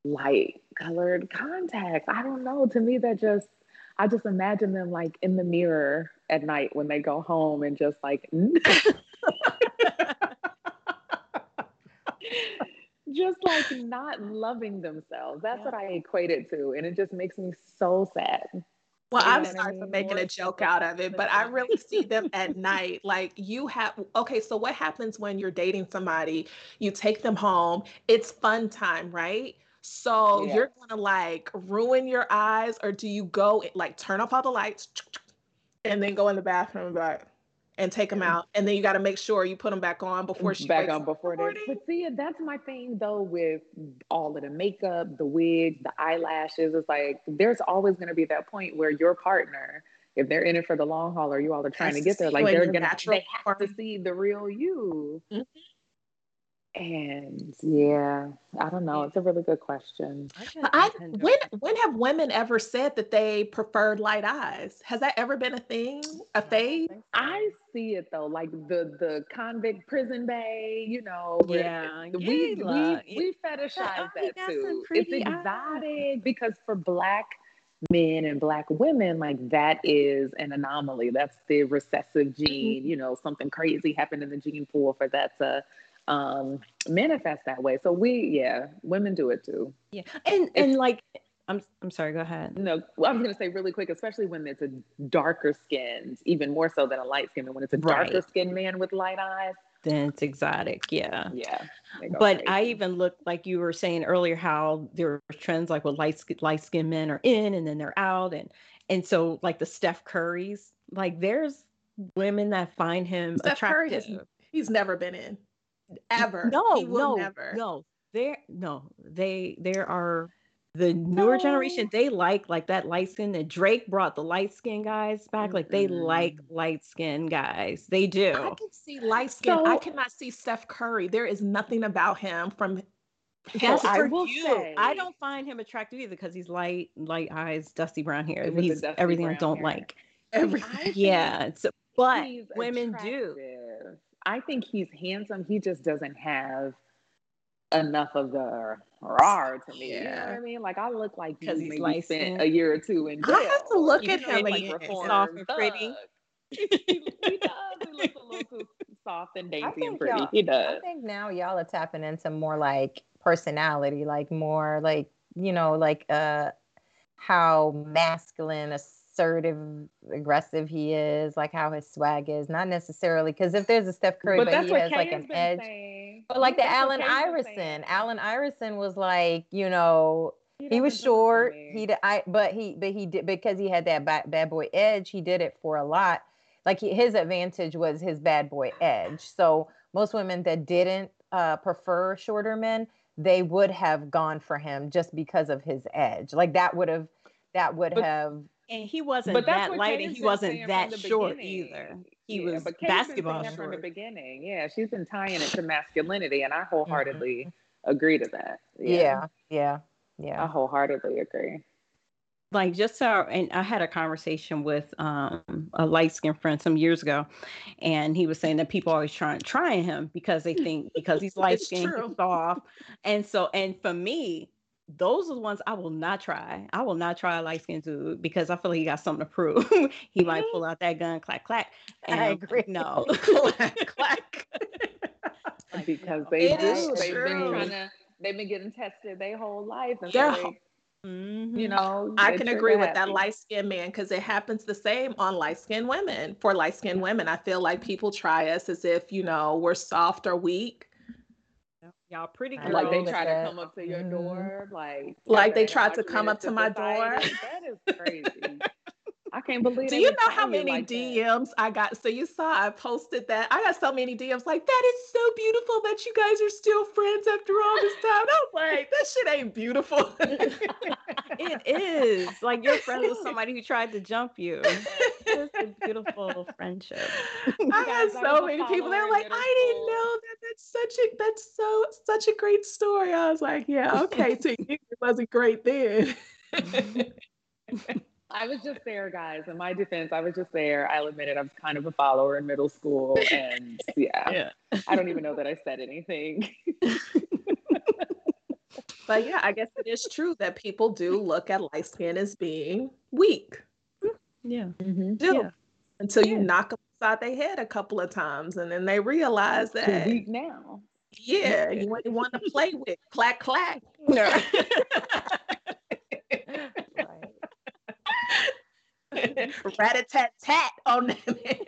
light colored contacts. I don't know. To me, that just I just imagine them like in the mirror at night when they go home and just like just like not loving themselves. That's yeah. what I equate it to. And it just makes me so sad. Well, I'm sorry I mean? for making a joke out of it, but I really see them at night. Like you have, okay, so what happens when you're dating somebody? You take them home, it's fun time, right? So yeah. you're gonna like ruin your eyes, or do you go like turn off all the lights and then go in the bathroom and like and take them out, and then you got to make sure you put them back on before she back on before they. But see, that's my thing though with all of the makeup, the wigs, the eyelashes. It's like there's always going to be that point where your partner, if they're in it for the long haul, or you all are trying to get there, like they're gonna they have to see the real you. Mm-hmm. And yeah, I don't know. It's a really good question. I, when when have women ever said that they preferred light eyes? Has that ever been a thing, a phase? I see it though, like the the convict prison bay. You know, yeah, we we, we fetishize that, that too. It's exotic because for black men and black women, like that is an anomaly. That's the recessive gene. Mm-hmm. You know, something crazy happened in the gene pool for that to um, manifest that way. So we, yeah, women do it too. Yeah, and and like. I'm I'm sorry. Go ahead. No, well, I was going to say really quick, especially when it's a darker skinned, even more so than a light skin. And when it's a darker right. skinned man with light eyes, then it's exotic. Yeah. Yeah. But crazy. I even look like you were saying earlier how there are trends like with light light skinned men are in and then they're out and and so like the Steph Currys, like there's women that find him Steph attractive. Curry has, he's never been in ever. No, no, never. no. There, no. They there are the newer no. generation. They like like that light skin. And Drake brought the light skin guys back. Mm-hmm. Like they like light skin guys. They do. I can see light skin. So, I cannot see Steph Curry. There is nothing about him from. Yes, I will you. Say, I don't find him attractive either because he's light, light eyes, dusty brown hair. He's everything I don't hair. like. Everything. Yeah. So, but women attractive. do. I think he's handsome. He just doesn't have enough of the raw to me. Yeah. You know what I mean? Like I look like because he's like spent a year or two in jail. I have to look at him like soft and pretty. he does. He looks a little too soft and dainty and pretty. He does. I think now y'all are tapping into more like personality, like more like you know, like uh how masculine, assertive, aggressive he is, like how his swag is. Not necessarily because if there's a Steph Curry, but, but he has like an edge. Saying. But like the that's Allen Iverson, Allen Iverson was like, you know, he, he was short. He did, I, but he, but he did because he had that bad, bad boy edge. He did it for a lot. Like he, his advantage was his bad boy edge. So most women that didn't uh, prefer shorter men, they would have gone for him just because of his edge. Like that would have, that would but, have and he wasn't but that light and he wasn't that short beginning. either. He yeah, was but basketball short. from the beginning. Yeah, she's been tying it to masculinity, and I mm-hmm. wholeheartedly mm-hmm. agree to that. Yeah. yeah, yeah, yeah. I wholeheartedly agree. Like just so, and I had a conversation with um, a light skinned friend some years ago, and he was saying that people always trying trying him because they think because he's light skinned, he's soft, and so and for me, those are the ones I will not try. I will not try a light skinned dude because I feel like he got something to prove. he might pull out that gun, clack, clack. And I agree. No, clack, clack. because they do. They've been trying to, they've been getting tested their whole life. And so they, Mm-hmm. You know, I can agree with that light skinned man because it happens the same on light skinned women. For light skinned women, I feel like people try us as if, you know, we're soft or weak Y'all pretty girls. Like they try to come up to your mm-hmm. door, like like they tried to come up to my door. That is crazy. I can't believe. It. Do you know how many like DMs that. I got? So you saw I posted that. I got so many DMs like that is so beautiful that you guys are still friends after all this time. I was like, that shit ain't beautiful. it is. Like you're friends with somebody who tried to jump you. It's a beautiful friendship. I had so many people. They're like, I didn't know that. That's such a that's so such a great story. I was like, yeah, okay. To you, it wasn't great then. I was just there, guys. In my defense, I was just there. I'll admit it. I was kind of a follower in middle school, and yeah, yeah. I don't even know that I said anything. but yeah, I guess it is true that people do look at light skin as being weak. Yeah, mm-hmm. yeah. Until you yeah. knock them upside their head a couple of times, and then they realize that weak now. Yeah, you want to play with clack clack. rat a tat tat on them.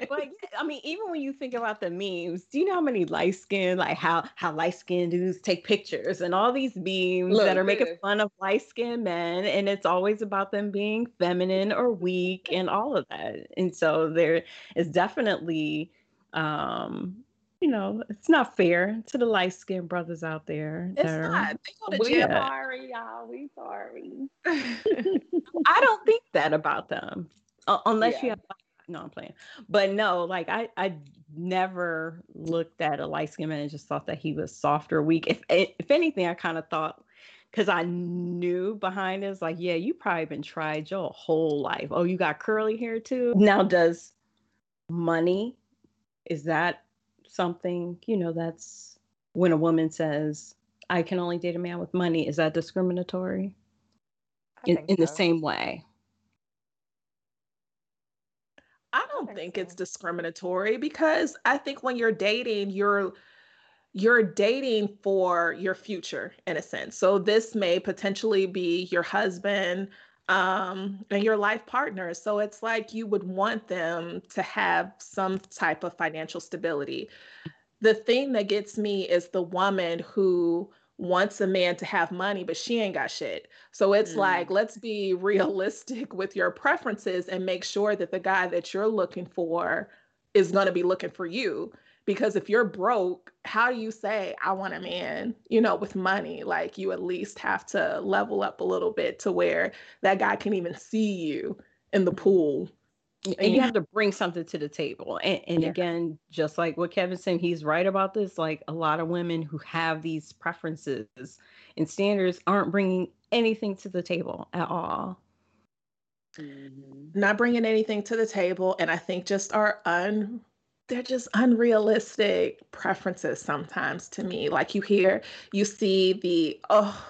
but I mean, even when you think about the memes, do you know how many light skin, like how how light skinned dudes take pictures and all these memes Look, that are making fun of light skinned men, and it's always about them being feminine or weak and all of that. And so there is definitely um you know, it's not fair to the light skinned brothers out there. It's are, not. They go to jail. sorry, y'all. We sorry. I don't think that about them, uh, unless yeah. you have. No, I'm playing. But no, like I, I never looked at a light skinned man and just thought that he was soft or weak. If if anything, I kind of thought because I knew behind it, like, yeah, you probably been tried your whole life. Oh, you got curly hair too. Now, does money is that something you know? That's when a woman says, "I can only date a man with money." Is that discriminatory? In, in so. the same way. I don't think it's discriminatory because I think when you're dating, you're you're dating for your future in a sense. So this may potentially be your husband um, and your life partner. So it's like you would want them to have some type of financial stability. The thing that gets me is the woman who wants a man to have money, but she ain't got shit. So it's mm. like, let's be realistic with your preferences and make sure that the guy that you're looking for is going to be looking for you. Because if you're broke, how do you say, I want a man, you know, with money? Like, you at least have to level up a little bit to where that guy can even see you in the pool and you have to bring something to the table and, and yeah. again just like what kevin said he's right about this like a lot of women who have these preferences and standards aren't bringing anything to the table at all mm-hmm. not bringing anything to the table and i think just are un they're just unrealistic preferences sometimes to me like you hear you see the oh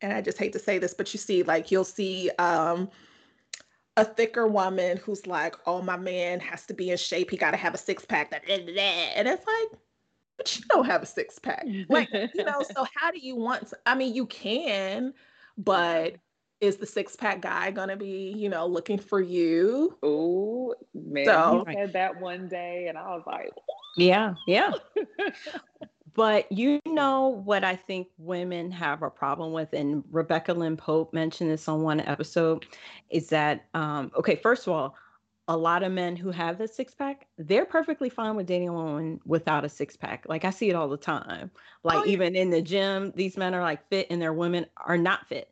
and i just hate to say this but you see like you'll see um a thicker woman who's like, oh, my man has to be in shape. He got to have a six pack. And it's like, but you don't have a six pack. Like, you know, so how do you want, to, I mean, you can, but mm-hmm. is the six pack guy gonna be, you know, looking for you? Oh man, so, he said that one day, and I was like, yeah, yeah. But you know what I think women have a problem with, and Rebecca Lynn Pope mentioned this on one episode, is that um, okay? First of all, a lot of men who have the six pack, they're perfectly fine with dating a woman without a six pack. Like I see it all the time. Like oh, yeah. even in the gym, these men are like fit, and their women are not fit.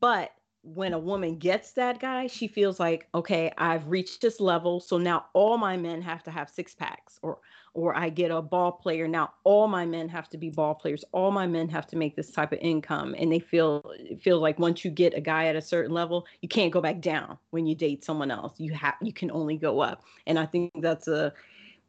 But when a woman gets that guy, she feels like, okay, I've reached this level. So now all my men have to have six packs, or or I get a ball player. Now all my men have to be ball players. All my men have to make this type of income. And they feel feel like once you get a guy at a certain level, you can't go back down when you date someone else. You have you can only go up. And I think that's a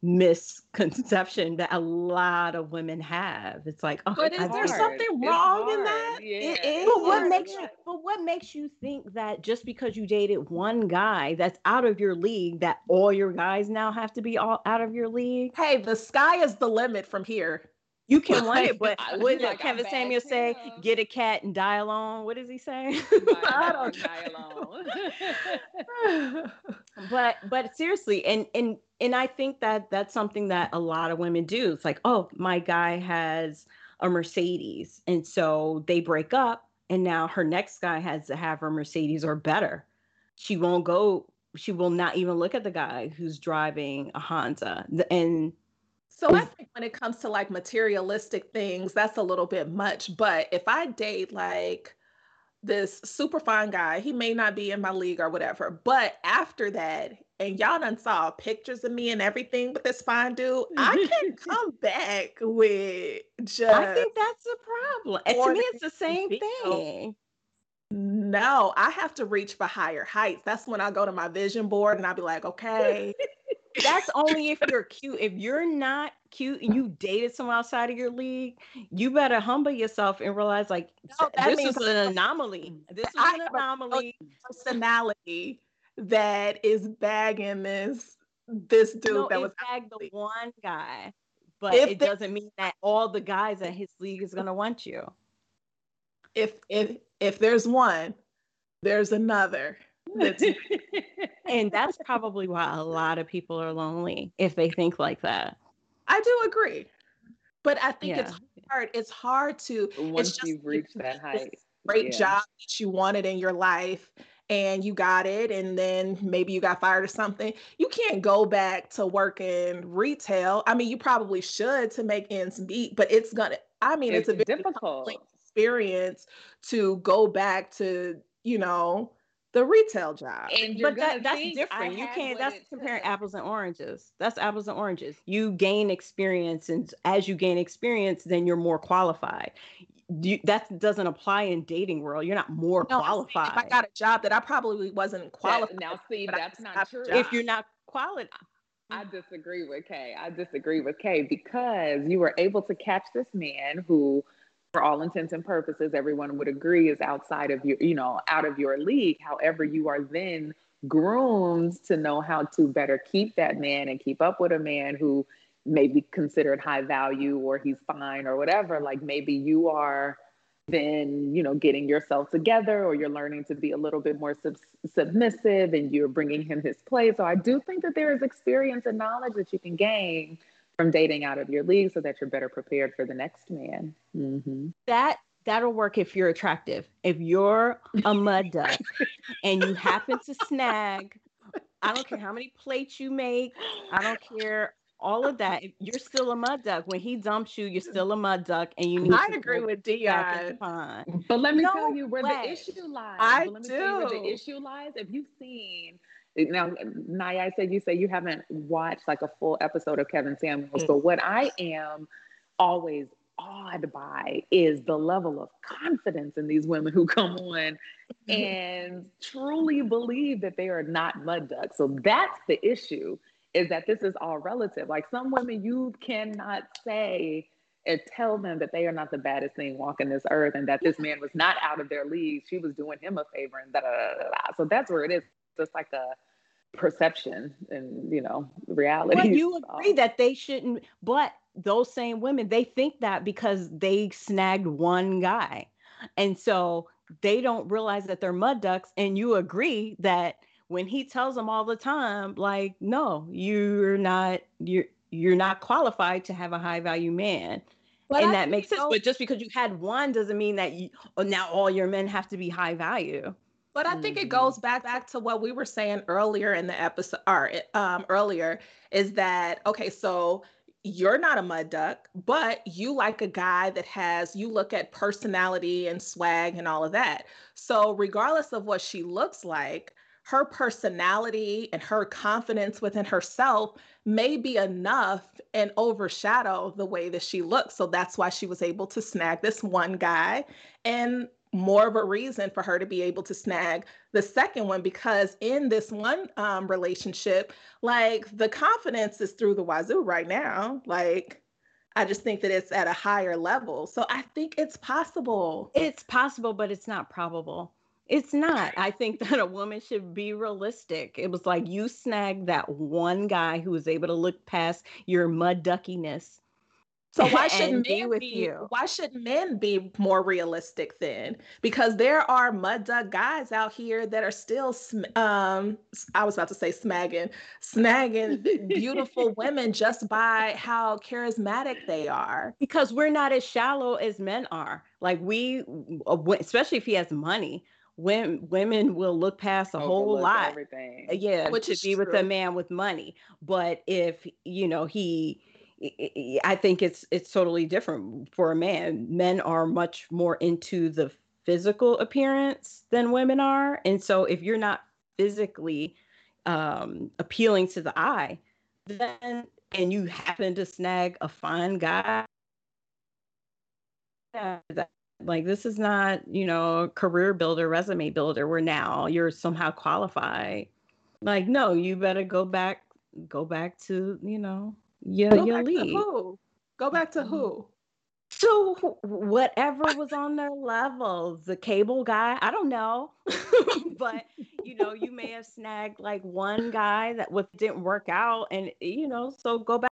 misconception that a lot of women have. It's like, oh, but is there something wrong in that? Yeah. It is. But what makes you? But what makes you think that just because you dated one guy that's out of your league, that all your guys now have to be all out of your league? Hey, the sky is the limit from here. You can want it, but what did like Kevin Samuel say? Get a cat and die alone. What does he say? I don't die alone. but but seriously, and and and I think that that's something that a lot of women do. It's like, oh, my guy has a Mercedes, and so they break up, and now her next guy has to have a Mercedes or better. She won't go. She will not even look at the guy who's driving a Honda, and so I think when it comes to like materialistic things, that's a little bit much. But if I date like this super fine guy, he may not be in my league or whatever. But after that, and y'all done saw pictures of me and everything with this fine dude, I can come back with just. I think that's a problem. And to me, it's the same thing. No, I have to reach for higher heights. That's when I go to my vision board and I'll be like, okay, that's only if you're cute. If you're not cute and you dated someone outside of your league, you better humble yourself and realize like no, this is an anomaly. This is an anomaly. Personality that is bagging this this dude no, that was bagged the one guy, but if it the, doesn't mean that all the guys in his league is gonna want you. If if if there's one, there's another. and that's probably why a lot of people are lonely if they think like that. I do agree. But I think yeah. it's hard. It's hard to once you've reached that height. Great yeah. job that you wanted in your life and you got it and then maybe you got fired or something you can't go back to work in retail i mean you probably should to make ends meet but it's gonna i mean it's, it's a difficult experience to go back to you know the retail job. but that, that's different. You can't. That's comparing took. apples and oranges. That's apples and oranges. You gain experience, and as you gain experience, then you're more qualified. You, that doesn't apply in dating world. You're not more no, qualified. If I got a job that I probably wasn't qualified. That, now, see, that's not true. If you're not qualified. I mm. disagree with Kay. I disagree with Kay because you were able to catch this man who for all intents and purposes, everyone would agree is outside of your, you know, out of your league. However, you are then groomed to know how to better keep that man and keep up with a man who may be considered high value or he's fine or whatever. Like maybe you are then, you know, getting yourself together or you're learning to be a little bit more sub- submissive and you're bringing him his place. So I do think that there is experience and knowledge that you can gain from dating out of your league so that you're better prepared for the next man. Mm-hmm. That that'll work if you're attractive. If you're a mud duck and you happen to snag, I don't care how many plates you make, I don't care all of that. If You're still a mud duck. When he dumps you, you're still a mud duck, and you need. I agree with Dion. But let me no tell you where way. the issue lies. I but let me do. Tell you where the issue lies. If you've seen now Naya, I said you say you haven't watched like a full episode of Kevin Samuels, mm. but what I am always awed by is the level of confidence in these women who come on mm-hmm. and truly believe that they are not mud ducks. So that's the issue is that this is all relative. Like some women you cannot say and tell them that they are not the baddest thing walking this earth and that this man was not out of their league. She was doing him a favor and da da da da. So that's where it is just like a perception and you know reality. But you agree that they shouldn't, but those same women they think that because they snagged one guy, and so they don't realize that they're mud ducks. And you agree that when he tells them all the time, like, no, you're not, you're you're not qualified to have a high value man. But and I that makes sense. But just because you had one doesn't mean that you oh, now all your men have to be high value. But I think mm-hmm. it goes back back to what we were saying earlier in the episode, or um, earlier, is that okay? So you're not a mud duck, but you like a guy that has you look at personality and swag and all of that. So regardless of what she looks like, her personality and her confidence within herself may be enough and overshadow the way that she looks. So that's why she was able to snag this one guy and more of a reason for her to be able to snag the second one because in this one um, relationship, like the confidence is through the wazoo right now. Like, I just think that it's at a higher level. So I think it's possible. It's possible, but it's not probable. It's not. I think that a woman should be realistic. It was like you snagged that one guy who was able to look past your mud duckiness so why shouldn't men be you? Why should men be more realistic then? Because there are mud duck guys out here that are still, um, I was about to say smagging, snagging beautiful women just by how charismatic they are. Because we're not as shallow as men are. Like we, uh, especially if he has money, when women will look past a whole lot. Everything. Yeah, Which to be true. with a man with money. But if you know he I think it's it's totally different for a man. Men are much more into the physical appearance than women are, and so if you're not physically um, appealing to the eye, then and you happen to snag a fine guy, that, like this is not you know career builder, resume builder. Where now you're somehow qualified. Like no, you better go back go back to you know your Go your league. who? Go back to who? Mm. So whatever was on their level, the cable guy, I don't know, but you know, you may have snagged like one guy that was didn't work out, and you know, so go back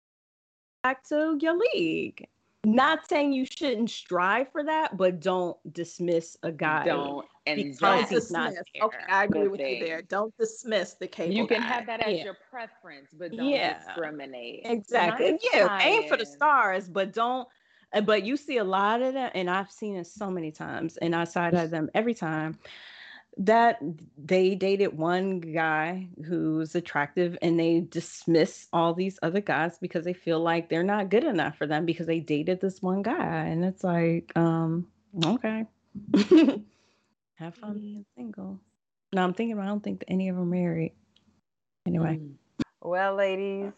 back to your league. Not saying you shouldn't strive for that, but don't dismiss a guy. Don't and because he's not there. Okay, I agree with thing. you there. Don't dismiss the cable. You can guy. have that as yeah. your preference, but don't yeah. discriminate. Exactly. Yeah, aim for the stars, but don't. Uh, but you see a lot of that, and I've seen it so many times, and I side eye them every time that they dated one guy who's attractive and they dismiss all these other guys because they feel like they're not good enough for them because they dated this one guy and it's like um okay have fun being single No, I'm thinking. I don't think any of them married. Anyway. Mm. Well, ladies,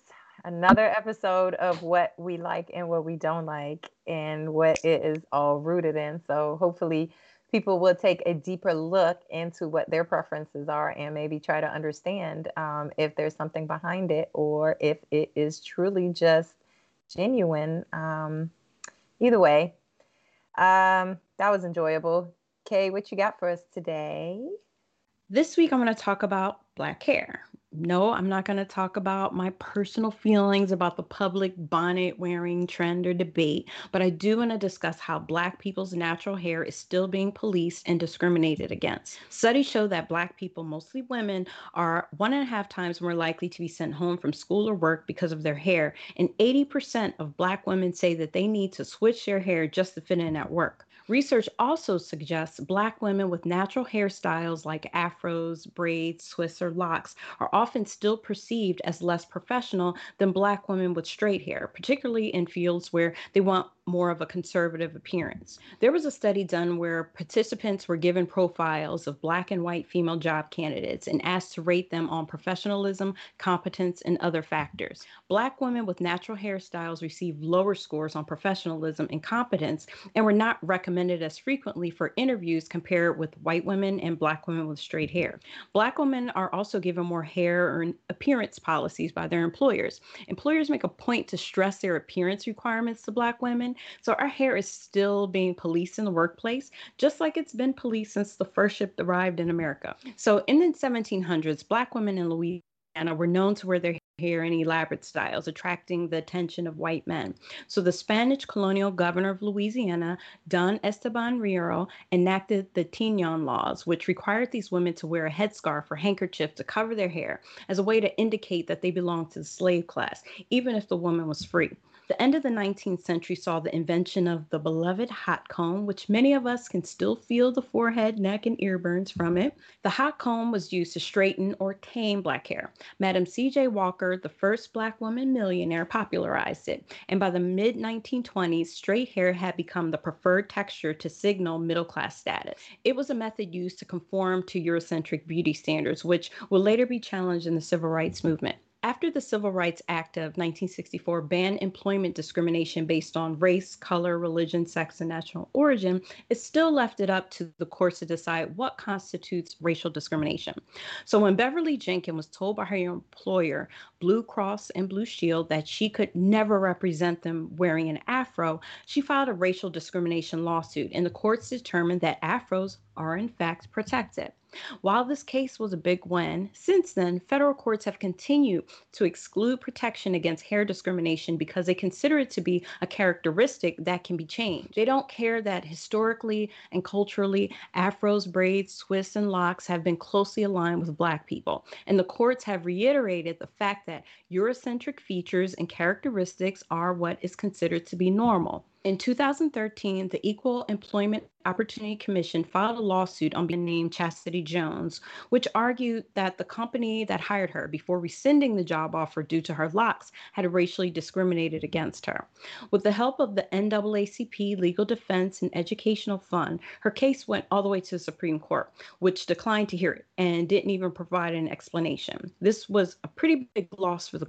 another episode of what we like and what we don't like, and what it is all rooted in. So hopefully, people will take a deeper look into what their preferences are and maybe try to understand um, if there's something behind it or if it is truly just genuine. Um, either way, um, that was enjoyable. Kay, what you got for us today? This week, I'm going to talk about black hair no, I'm not going to talk about my personal feelings about the public bonnet wearing trend or debate, but I do want to discuss how Black people's natural hair is still being policed and discriminated against. Studies show that Black people, mostly women, are one and a half times more likely to be sent home from school or work because of their hair, and 80% of Black women say that they need to switch their hair just to fit in at work. Research also suggests Black women with natural hairstyles like afros, braids, twists, or locks are often still perceived as less professional than Black women with straight hair, particularly in fields where they want more of a conservative appearance. There was a study done where participants were given profiles of Black and white female job candidates and asked to rate them on professionalism, competence, and other factors. Black women with natural hairstyles received lower scores on professionalism and competence and were not recommended as frequently for interviews compared with white women and Black women with straight hair. Black women are also given more hair or appearance policies by their employers. Employers make a point to stress their appearance requirements to Black women so our hair is still being policed in the workplace, just like it's been policed since the first ship arrived in America. So in the 1700s, Black women in Louisiana were known to wear their hair in elaborate styles, attracting the attention of white men. So the Spanish colonial governor of Louisiana, Don Esteban Riero, enacted the Tignon laws, which required these women to wear a headscarf or handkerchief to cover their hair as a way to indicate that they belonged to the slave class, even if the woman was free. The end of the 19th century saw the invention of the beloved hot comb, which many of us can still feel the forehead, neck, and ear burns from it. The hot comb was used to straighten or tame black hair. Madam C.J. Walker, the first black woman millionaire, popularized it. And by the mid 1920s, straight hair had become the preferred texture to signal middle class status. It was a method used to conform to Eurocentric beauty standards, which would later be challenged in the civil rights movement after the Civil Rights Act of 1964 banned employment discrimination based on race, color, religion, sex, and national origin, it still left it up to the courts to decide what constitutes racial discrimination. So when Beverly Jenkins was told by her employer, Blue Cross and Blue Shield, that she could never represent them wearing an afro, she filed a racial discrimination lawsuit, and the courts determined that afros are in fact protected. While this case was a big win, since then, federal courts have continued to exclude protection against hair discrimination because they consider it to be a characteristic that can be changed. They don't care that historically and culturally, afros, braids, twists, and locks have been closely aligned with Black people. And the courts have reiterated the fact that Eurocentric features and characteristics are what is considered to be normal. In 2013, the Equal Employment Opportunity Commission filed a lawsuit on being named Chastity Jones, which argued that the company that hired her before rescinding the job offer due to her locks had racially discriminated against her. With the help of the NAACP Legal Defense and Educational Fund, her case went all the way to the Supreme Court, which declined to hear it and didn't even provide an explanation. This was a pretty big loss for the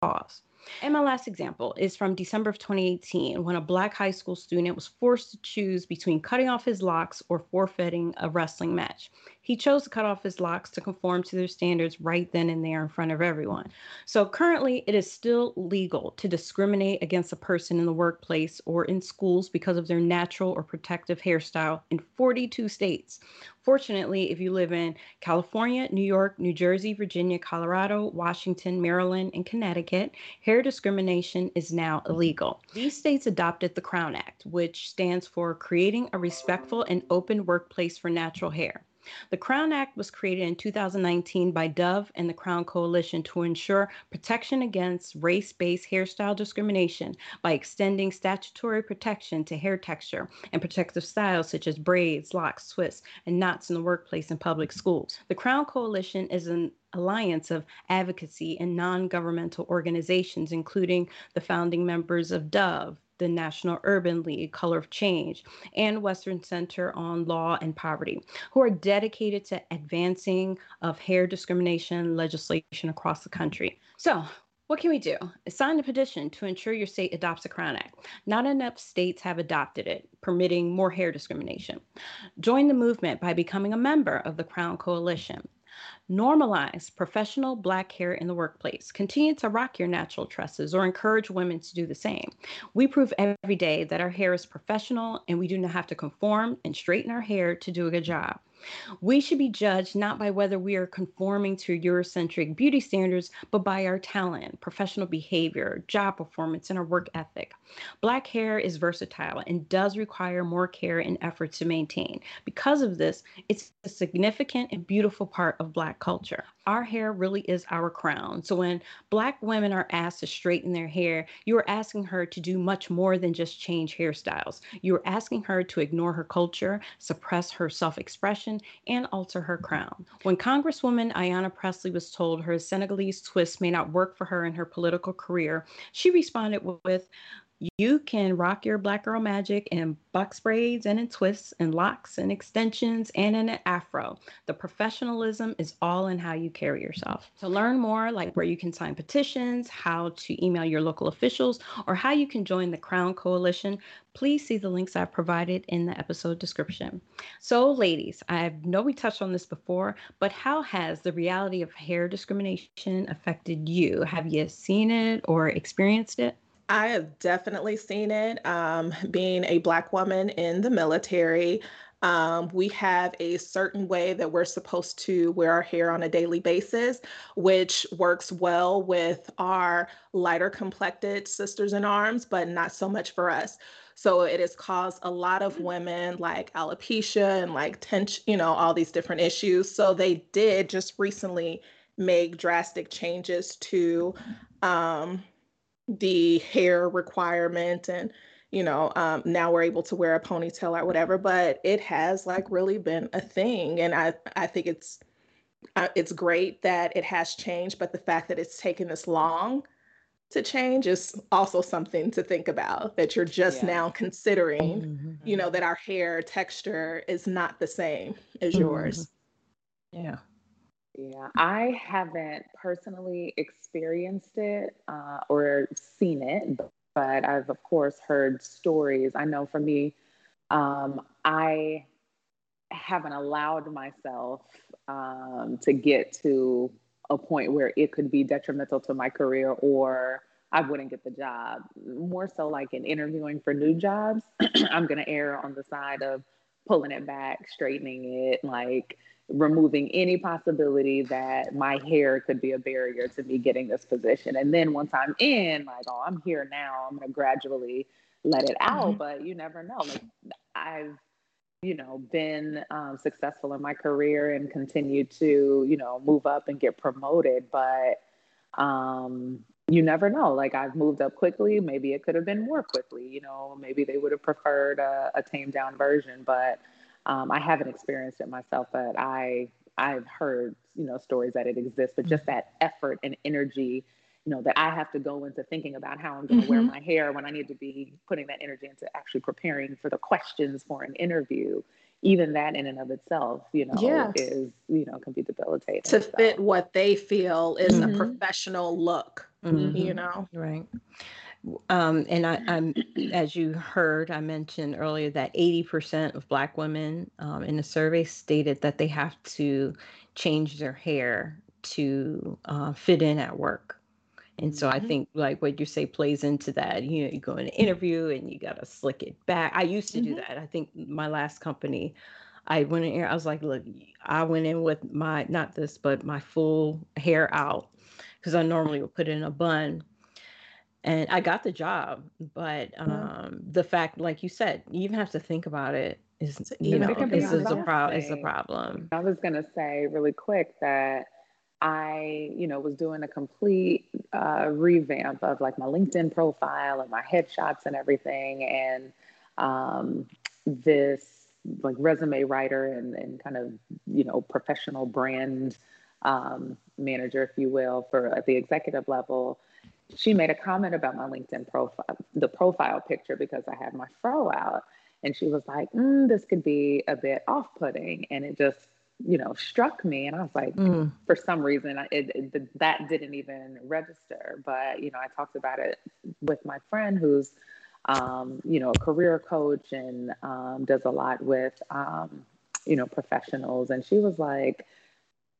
cause. And my last example is from December of 2018 when a black high school student was forced to choose between cutting off his locks or forfeiting a wrestling match. He chose to cut off his locks to conform to their standards right then and there in front of everyone. So currently, it is still legal to discriminate against a person in the workplace or in schools because of their natural or protective hairstyle in 42 states. Fortunately, if you live in California, New York, New Jersey, Virginia, Colorado, Washington, Maryland, and Connecticut, hair discrimination is now illegal. These states adopted the Crown Act, which stands for Creating a Respectful and Open Workplace for Natural Hair. The Crown Act was created in 2019 by Dove and the Crown Coalition to ensure protection against race based hairstyle discrimination by extending statutory protection to hair texture and protective styles such as braids, locks, twists, and knots in the workplace and public schools. The Crown Coalition is an alliance of advocacy and non governmental organizations, including the founding members of Dove, the National Urban League, Color of Change, and Western Center on Law and Poverty, who are dedicated to advancing of hair discrimination legislation across the country. So, what can we do? Sign a petition to ensure your state adopts the Crown Act. Not enough states have adopted it, permitting more hair discrimination. Join the movement by becoming a member of the Crown Coalition. Normalize professional black hair in the workplace. Continue to rock your natural tresses or encourage women to do the same. We prove every day that our hair is professional and we do not have to conform and straighten our hair to do a good job. We should be judged not by whether we are conforming to Eurocentric beauty standards, but by our talent, professional behavior, job performance, and our work ethic. Black hair is versatile and does require more care and effort to maintain. Because of this, it's a significant and beautiful part of Black culture. Our hair really is our crown. So when Black women are asked to straighten their hair, you are asking her to do much more than just change hairstyles. You are asking her to ignore her culture, suppress her self expression and alter her crown. When Congresswoman Ayanna Pressley was told her Senegalese twist may not work for her in her political career, she responded with, you can rock your black girl magic in box braids and in twists and locks and extensions and in an afro. The professionalism is all in how you carry yourself. To learn more, like where you can sign petitions, how to email your local officials, or how you can join the Crown Coalition, please see the links I've provided in the episode description. So, ladies, I know we touched on this before, but how has the reality of hair discrimination affected you? Have you seen it or experienced it? I have definitely seen it. Um, being a Black woman in the military, um, we have a certain way that we're supposed to wear our hair on a daily basis, which works well with our lighter complected sisters in arms, but not so much for us. So it has caused a lot of women like alopecia and like tension, you know, all these different issues. So they did just recently make drastic changes to um, the hair requirement and you know um, now we're able to wear a ponytail or whatever but it has like really been a thing and i i think it's uh, it's great that it has changed but the fact that it's taken this long to change is also something to think about that you're just yeah. now considering mm-hmm. you know that our hair texture is not the same as mm-hmm. yours yeah yeah, I haven't personally experienced it uh, or seen it, but I've of course heard stories. I know for me, um, I haven't allowed myself um, to get to a point where it could be detrimental to my career or I wouldn't get the job. More so, like in interviewing for new jobs, I'm going to err on the side of pulling it back, straightening it, like removing any possibility that my hair could be a barrier to me getting this position. And then once I'm in, like, oh, I'm here now, I'm going to gradually let it out. Mm-hmm. But you never know. Like, I've, you know, been um, successful in my career and continue to, you know, move up and get promoted. But, um, you never know. Like I've moved up quickly. Maybe it could have been more quickly. You know, maybe they would have preferred a, a tamed down version. But um, I haven't experienced it myself, but I I've heard you know stories that it exists. But just that effort and energy, you know, that I have to go into thinking about how I'm going to mm-hmm. wear my hair when I need to be putting that energy into actually preparing for the questions for an interview. Even that in and of itself, you know, yeah. is you know can be debilitating. To so. fit what they feel is mm-hmm. a professional look, mm-hmm. you know, right. Um, and I, am as you heard, I mentioned earlier that 80% of Black women um, in a survey stated that they have to change their hair to uh, fit in at work. And so I mm-hmm. think like what you say plays into that. You know, you go in an interview and you gotta slick it back. I used to mm-hmm. do that. I think my last company, I went in here, I was like, look, I went in with my not this, but my full hair out because I normally would put it in a bun and I got the job. But um, the fact, like you said, you even have to think about it. Is you know, this is a pro- is a problem. I was gonna say really quick that I, you know, was doing a complete uh, revamp of like my LinkedIn profile and my headshots and everything, and um, this like resume writer and, and kind of you know professional brand um, manager, if you will, for at the executive level she made a comment about my LinkedIn profile, the profile picture, because I had my fro out. And she was like, mm, this could be a bit off putting. And it just, you know, struck me. And I was like, mm. for some reason, it, it, that didn't even register. But, you know, I talked about it with my friend who's, um, you know, a career coach and um, does a lot with, um, you know, professionals. And she was like,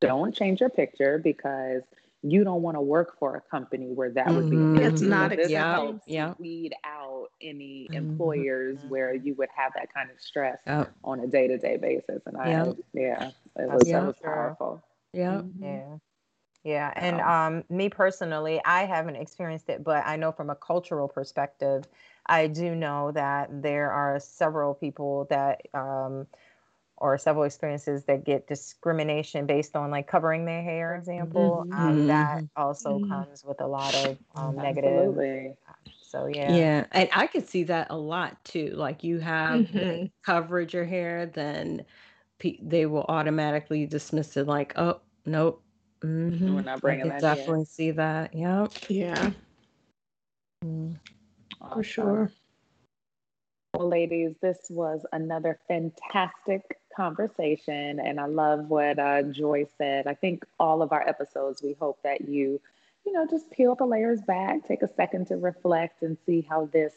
don't change your picture because you don't want to work for a company where that would mm-hmm. be. It's not this yeah, helps yeah. weed out any mm-hmm. employers where you would have that kind of stress yep. on a day to day basis. And I, yep. yeah, it was, that was powerful. Yeah, mm-hmm. yeah. Yeah, and um, me personally, I haven't experienced it, but I know from a cultural perspective, I do know that there are several people that um, or several experiences that get discrimination based on like covering their hair example mm-hmm. um, that mm-hmm. also mm-hmm. comes with a lot of um, negative so yeah yeah and i could see that a lot too like you have mm-hmm. coverage your hair then pe- they will automatically dismiss it like oh nope mm-hmm. we're not bringing I that definitely see that yep yeah mm. awesome. for sure well, ladies, this was another fantastic conversation. And I love what uh, Joy said. I think all of our episodes, we hope that you, you know, just peel the layers back, take a second to reflect and see how this,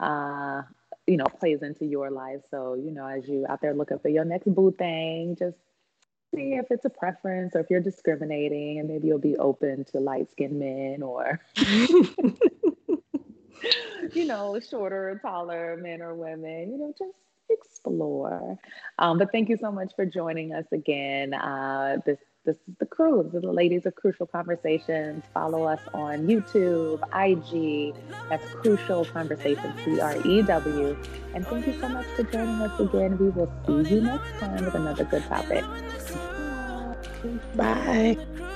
uh, you know, plays into your life. So, you know, as you out there looking for your next boo thing, just see if it's a preference or if you're discriminating and maybe you'll be open to light skinned men or you know, shorter or taller men or women, you know, just explore. Um, but thank you so much for joining us again. Uh, this this is the crew, the ladies of Crewcial Conversations. Follow us on YouTube, IG. That's Crewcial Conversations, C R E W. And thank you so much for joining us again. We will see you next time with another good topic. Bye.